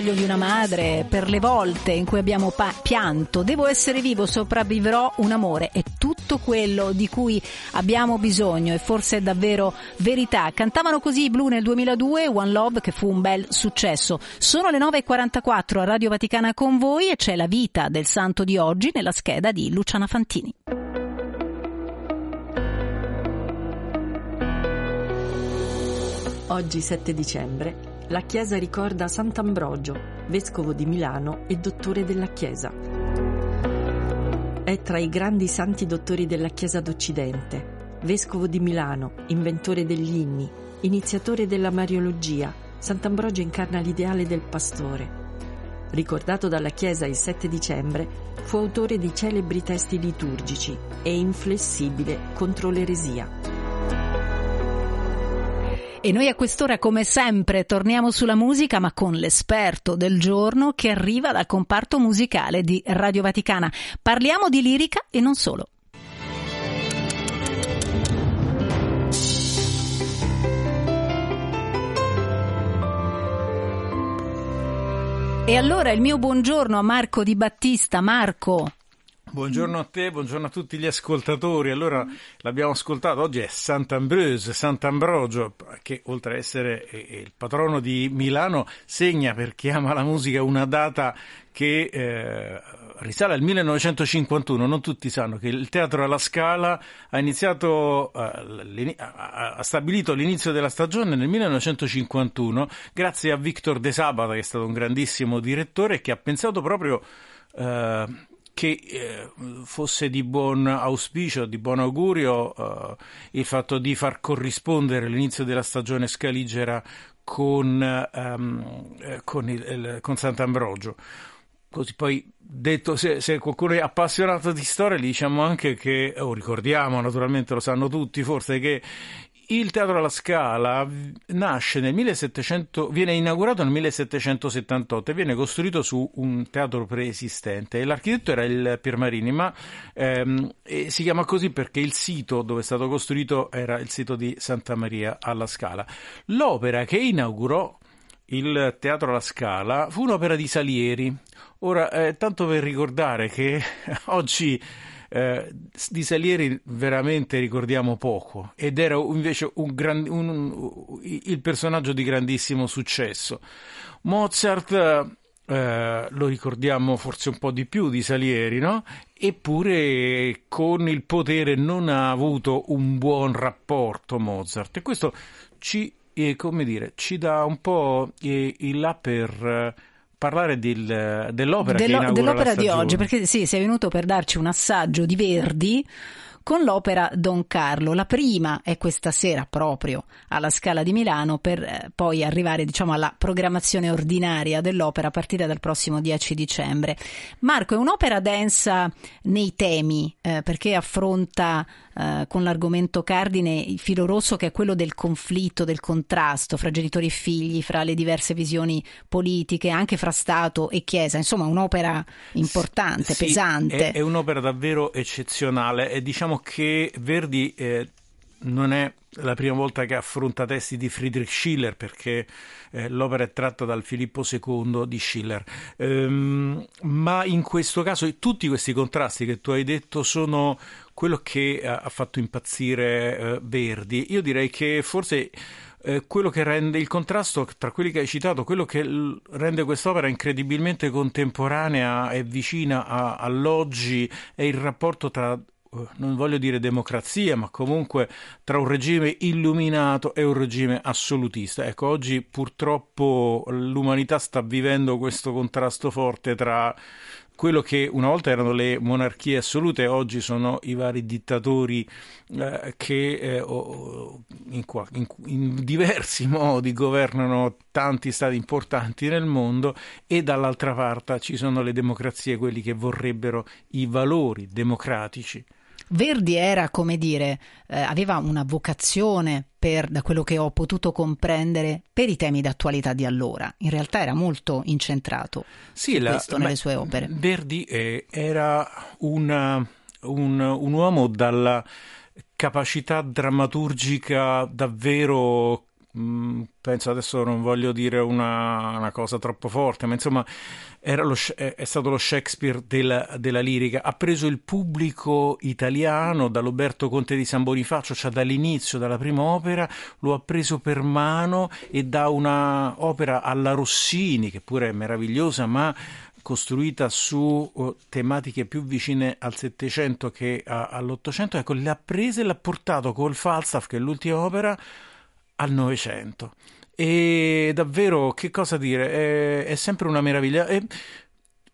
l'orgoglio di una madre, per le volte in cui abbiamo pa- pianto. Devo essere vivo, sopravvivrò. Un amore è tutto quello di cui abbiamo bisogno e forse è davvero verità. Cantavano così i Blu nel 2002, One Love, che fu un bel successo. Sono le 9.44 a Radio Vaticana con voi e c'è la vita del santo di oggi nella scheda di Luciana Fantini. Oggi 7 dicembre la Chiesa ricorda Sant'Ambrogio, vescovo di Milano e dottore della Chiesa. È tra i grandi santi dottori della Chiesa d'Occidente, vescovo di Milano, inventore degli inni, iniziatore della Mariologia. Sant'Ambrogio incarna l'ideale del pastore. Ricordato dalla Chiesa il 7 dicembre, fu autore di celebri testi liturgici e inflessibile contro l'eresia. E noi a quest'ora, come sempre, torniamo sulla musica, ma con l'esperto del giorno che arriva dal comparto musicale di Radio Vaticana. Parliamo di lirica e non solo. E allora il mio buongiorno a Marco Di Battista. Marco. Buongiorno a te, buongiorno a tutti gli ascoltatori. Allora, l'abbiamo ascoltato, oggi è Sant'Ambrose, Sant'Ambrogio, che oltre ad essere eh, il patrono di Milano, segna per chi ama la musica una data che eh, risale al 1951. Non tutti sanno che il Teatro alla Scala ha iniziato, eh, ha stabilito l'inizio della stagione nel 1951 grazie a Victor De Sabata, che è stato un grandissimo direttore che ha pensato proprio eh, che eh, fosse di buon auspicio, di buon augurio eh, il fatto di far corrispondere l'inizio della stagione scaligera con, ehm, eh, con, il- con Sant'Ambrogio. Così poi detto, se, se qualcuno è appassionato di storia, gli diciamo anche che, o ricordiamo, naturalmente lo sanno tutti, forse che il Teatro alla Scala nasce nel 1700, viene inaugurato nel 1778 e viene costruito su un teatro preesistente. L'architetto era il Piermarini, ma ehm, si chiama così perché il sito dove è stato costruito era il sito di Santa Maria alla Scala. L'opera che inaugurò il Teatro alla Scala fu un'opera di Salieri. Ora, eh, tanto per ricordare che (laughs) oggi eh, di Salieri veramente ricordiamo poco ed era invece un gran- un- un- il personaggio di grandissimo successo. Mozart eh, lo ricordiamo forse un po' di più di Salieri, no? Eppure con il potere non ha avuto un buon rapporto Mozart e questo ci, eh, dire, ci dà un po' eh, il là per eh, parlare del- dell'opera Dello- dell'opera di oggi, perché sì, sei venuto per darci un assaggio di Verdi con l'opera Don Carlo. La prima è questa sera proprio alla Scala di Milano per eh, poi arrivare diciamo alla programmazione ordinaria dell'opera a partire dal prossimo 10 dicembre. Marco, è un'opera densa nei temi eh, perché affronta eh, con l'argomento cardine il filo rosso che è quello del conflitto, del contrasto fra genitori e figli, fra le diverse visioni politiche, anche fra Stato e Chiesa. Insomma, un'opera importante, Sì, pesante. È, è un'opera davvero eccezionale e diciamo che Verdi eh, non è la prima volta che affronta testi di Friedrich Schiller perché eh, l'opera è tratta dal Filippo II di Schiller. Ehm, ma in questo caso tutti questi contrasti che tu hai detto sono quello che eh, ha fatto impazzire eh, Verdi. Io direi che forse eh, quello che rende il contrasto tra quelli che hai citato, quello che l- rende quest'opera incredibilmente contemporanea e vicina a- all'oggi è il rapporto tra eh, non voglio dire democrazia, ma comunque tra un regime illuminato e un regime assolutista. Ecco, oggi purtroppo l'umanità sta vivendo questo contrasto forte tra quello che una volta erano le monarchie assolute, oggi sono i vari dittatori eh, che eh, in, qua- in- in diversi (laughs) modi governano tanti stati importanti nel mondo e dall'altra parte ci sono le democrazie, quelli che vorrebbero i valori democratici. Verdi era, come dire, eh, aveva una vocazione per, da quello che ho potuto comprendere, per i temi d'attualità di allora. In realtà era molto incentrato Sì, su la- questo nelle sue opere. Verdi eh, era un, un- un uomo dalla capacità drammaturgica davvero. Mh, penso adesso non voglio dire una, una cosa troppo forte, ma insomma lo è stato lo Shakespeare della, della lirica. Ha preso il pubblico italiano dall'Uberto Conte di San Bonifacio, cioè dall'inizio, dalla prima opera, lo ha preso per mano e da una opera alla Rossini, che pure è meravigliosa, ma costruita su eh, tematiche più vicine al Settecento che all'Ottocento, ecco, l'ha presa e l'ha portato col Falstaff, che è l'ultima opera, al Novecento. E davvero, che cosa dire, è, è sempre una meraviglia. E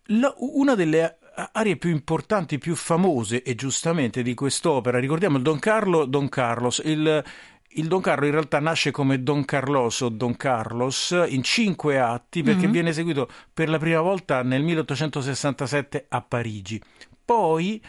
la- una delle arie più importanti, più famose, e giustamente di quest'opera, ricordiamo il Don Carlo, Don Carlos, il, il Don Carlo in realtà nasce come Don Carlos o Don Carlos in cinque atti perché Mhm. viene eseguito per la prima volta nel 1867 a Parigi. Poi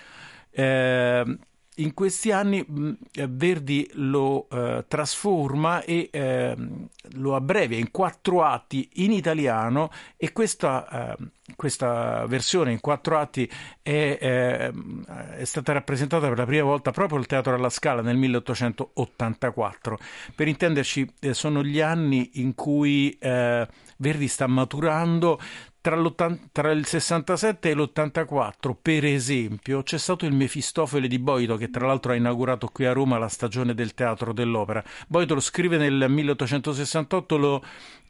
eh, in questi anni mh, eh, Verdi lo eh, trasforma e ehm, lo abbrevia in quattro atti in italiano e questa, ehm, questa versione in quattro atti è, ehm, è stata rappresentata per la prima volta proprio al Teatro alla Scala nel 1884. Per intenderci, eh, sono gli anni in cui eh, Verdi sta maturando tra, tra il 67 e l'84, per esempio, c'è stato il Mefistofele di Boito, che tra l'altro ha inaugurato qui a Roma la stagione del teatro dell'opera. Boito lo scrive nel 1868, lo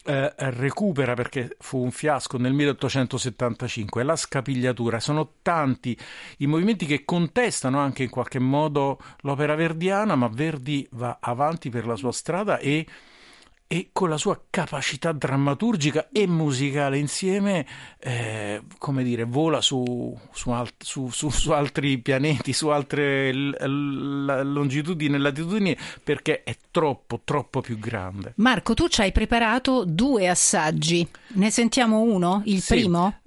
eh, recupera perché fu un fiasco nel 1875. La scapigliatura, sono tanti i movimenti che contestano anche in qualche modo l'opera verdiana, ma Verdi va avanti per la sua strada e e con la sua capacità drammaturgica e musicale insieme, eh, come dire, vola su, su, alt- su- su- altri pianeti, su altre l- longitudini e latitudini, perché è troppo, troppo più grande. Marco, tu ci hai preparato due assaggi. Ne sentiamo uno? Il Sì. primo?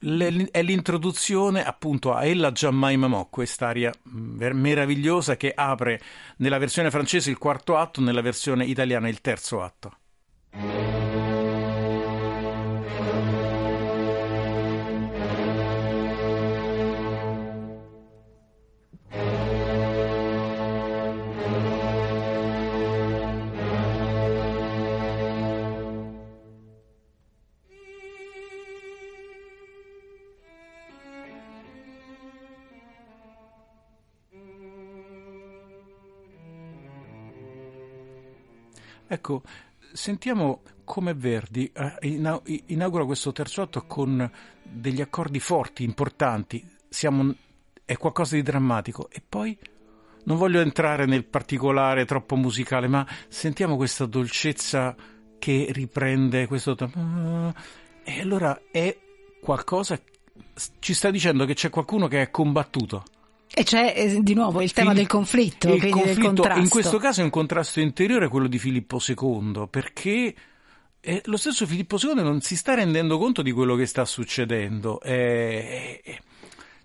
Le- è l'introduzione appunto a Ella Giammai Mamò, quest'aria ver- meravigliosa che apre nella versione francese il quarto atto, nella versione italiana il terzo atto. Ecco, sentiamo come Verdi eh, ina- inaugura questo terzo atto con degli accordi forti, importanti, Siamo- è qualcosa di drammatico e poi non voglio entrare nel particolare troppo musicale, ma sentiamo questa dolcezza che riprende questo... E allora è qualcosa... Ci sta dicendo che c'è qualcuno che è combattuto. E c'è eh, di nuovo il tema Il- del conflitto, il quindi del conflitto, contrasto. in questo caso è un contrasto interiore quello di Filippo II, perché eh, lo stesso Filippo II non si sta rendendo conto di quello che sta succedendo. Eh, eh,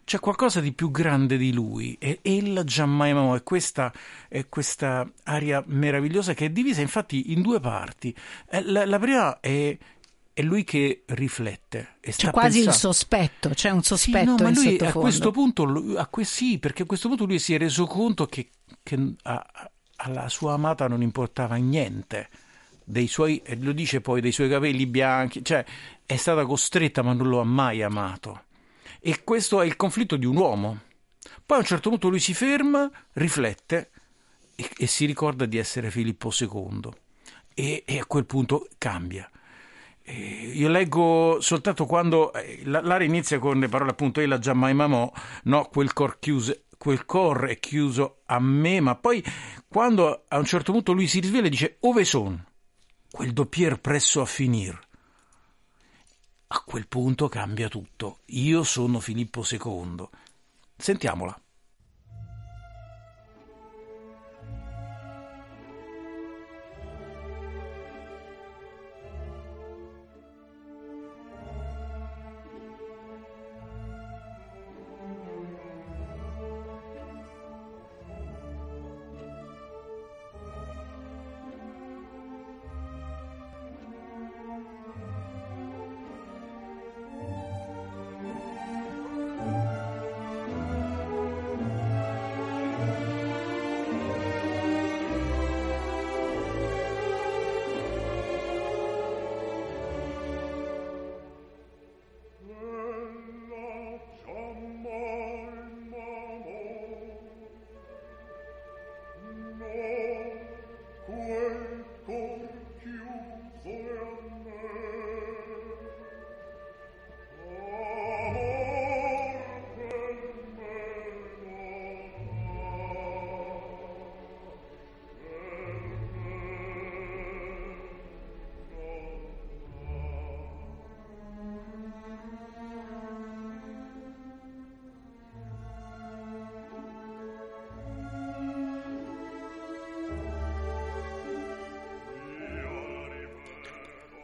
c'è qualcosa di più grande di lui e Ella Giammai Mamò è questa, è questa aria meravigliosa che è divisa infatti in due parti. Eh, La, la prima è, è lui che riflette e C'è quasi il pensando- sospetto, c'è un sì, sospetto no, ma lui a sottofondo. questo punto, a que- sì, perché a questo punto lui si è reso conto che, che a- a- alla sua amata non importava niente dei suoi, lo dice poi, dei suoi capelli bianchi, cioè è stata costretta ma non lo ha mai amato. E questo è il conflitto di un uomo. Poi a un certo punto lui si ferma, riflette e, e si ricorda di essere Filippo II e, e a quel punto cambia. Eh, Io leggo soltanto quando eh, la- l'area inizia con le parole appunto Ella già mai mamò, no, quel cor chiuso, quel cor è chiuso a me, ma poi quando a un certo punto lui si risveglia e dice Ove son? Quel doppier presso a finir. A quel punto cambia tutto. Io sono Filippo II. Sentiamola.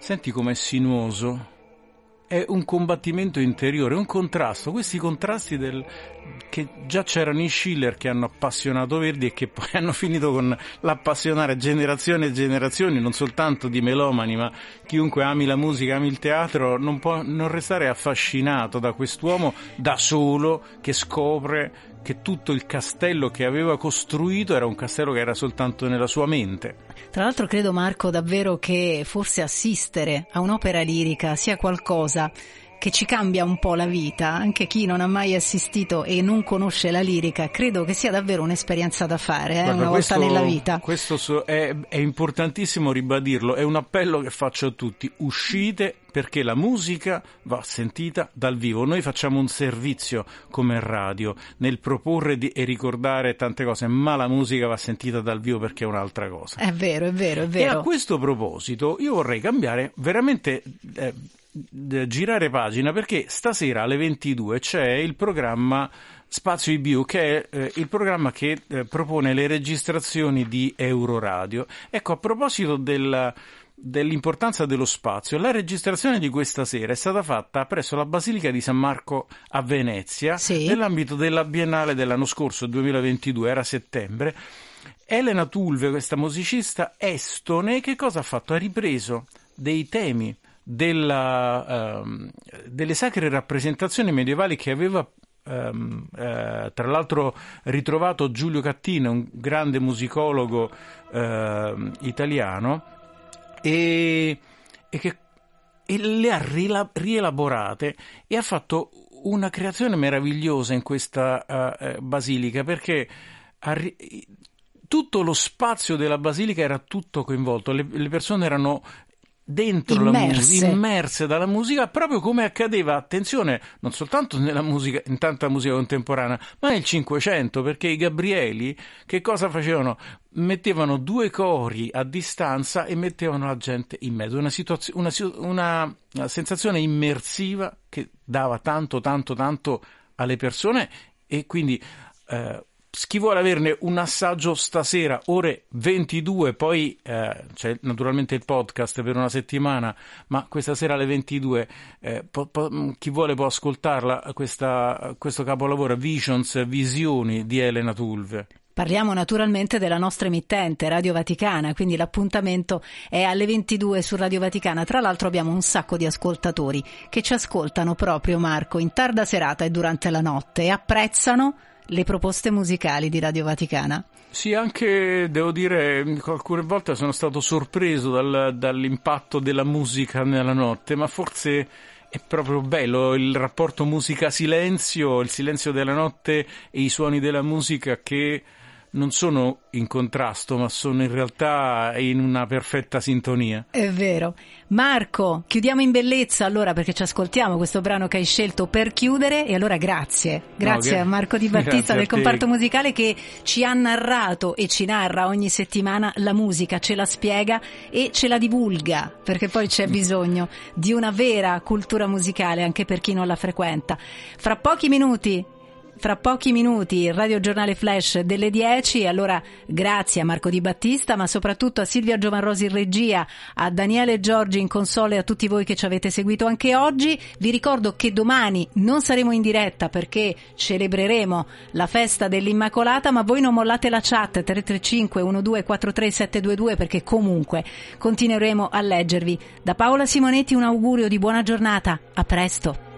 Senti com'è sinuoso. È un combattimento interiore, un contrasto. Questi contrasti del... che già c'erano in Schiller che hanno appassionato Verdi e che poi (laughs) hanno finito con l'appassionare generazioni e generazioni, non soltanto di melomani, ma chiunque ami la musica, ami il teatro, non può non restare affascinato da quest'uomo da solo che scopre che tutto il castello che aveva costruito era un castello che era soltanto nella sua mente. Tra l'altro credo Marco davvero che forse assistere a un'opera lirica sia qualcosa che ci cambia un po' la vita, anche chi non ha mai assistito e non conosce la lirica, credo che sia davvero un'esperienza da fare eh, Guarda, una questo- volta nella vita. Questo è, è importantissimo ribadirlo, è un appello che faccio a tutti, uscite perché la musica va sentita dal vivo. Noi facciamo un servizio come radio nel proporre e ricordare tante cose, ma la musica va sentita dal vivo perché è un'altra cosa. È vero, è vero, è E a vero. questo proposito io vorrei cambiare veramente eh, girare pagina perché stasera alle 22 c'è il programma Spazio IBU che è eh, il programma che eh, propone le registrazioni di Euroradio. Ecco, a proposito della- dell'importanza dello spazio, la registrazione di questa sera è stata fatta presso la Basilica di San Marco a Venezia nell'ambito della Biennale dell'anno scorso, 2022, era settembre. Elena Tulve, questa musicista estone, che cosa ha fatto? Ha ripreso dei temi della, ehm, delle sacre rappresentazioni medievali che aveva ehm, eh, tra l'altro ritrovato Giulio Cattina, un grande musicologo ehm, italiano, e, e che e le ha rila- rielaborate e ha fatto una creazione meravigliosa in questa eh, eh, basilica perché ri- tutto lo spazio della basilica era tutto coinvolto, le, le persone erano dentro la Immerse. musica, immerse dalla musica, proprio come accadeva, attenzione, non soltanto nella musica, in tanta musica contemporanea, ma nel Cinquecento, perché i Gabrieli che cosa facevano? Mettevano due cori a distanza e mettevano la gente in mezzo, una, situazio- una, si- una- una sensazione immersiva che dava tanto, tanto, tanto alle persone e quindi eh, chi vuole averne un assaggio stasera, ore 22, poi eh, c'è naturalmente il podcast per una settimana, ma questa sera alle 22 eh, po- po- chi vuole può ascoltarla, questa- questo capolavoro Visions, Visioni di Elena Tulve. Parliamo naturalmente della nostra emittente Radio Vaticana, quindi l'appuntamento è alle 22 su Radio Vaticana. Tra l'altro abbiamo un sacco di ascoltatori che ci ascoltano proprio Marco in tarda serata e durante la notte e apprezzano le proposte musicali di Radio Vaticana. Sì, anche devo dire, alcune volte sono stato sorpreso dal- dall'impatto della musica nella notte, ma forse è proprio bello il rapporto musica-silenzio, il silenzio della notte e i suoni della musica che non sono in contrasto, ma sono in realtà in una perfetta sintonia. È vero. Marco, chiudiamo in bellezza allora perché ci ascoltiamo questo brano che hai scelto per chiudere e allora grazie. Grazie gra- a Marco Di Battista del comparto musicale che ci ha narrato e ci narra ogni settimana la musica, ce la spiega e ce la divulga perché poi c'è bisogno di una vera cultura musicale anche per chi non la frequenta. Fra pochi minuti fra pochi minuti il Radio Giornale Flash delle 10, allora grazie a Marco Di Battista, ma soprattutto a Silvia Giovanrosi in regia, a Daniele Giorgi in console e a tutti voi che ci avete seguito anche oggi. Vi ricordo che domani non saremo in diretta perché celebreremo la festa dell'Immacolata, ma voi non mollate la chat 335 1243 722 perché comunque continueremo a leggervi. Da Paola Simonetti un augurio di buona giornata. A presto.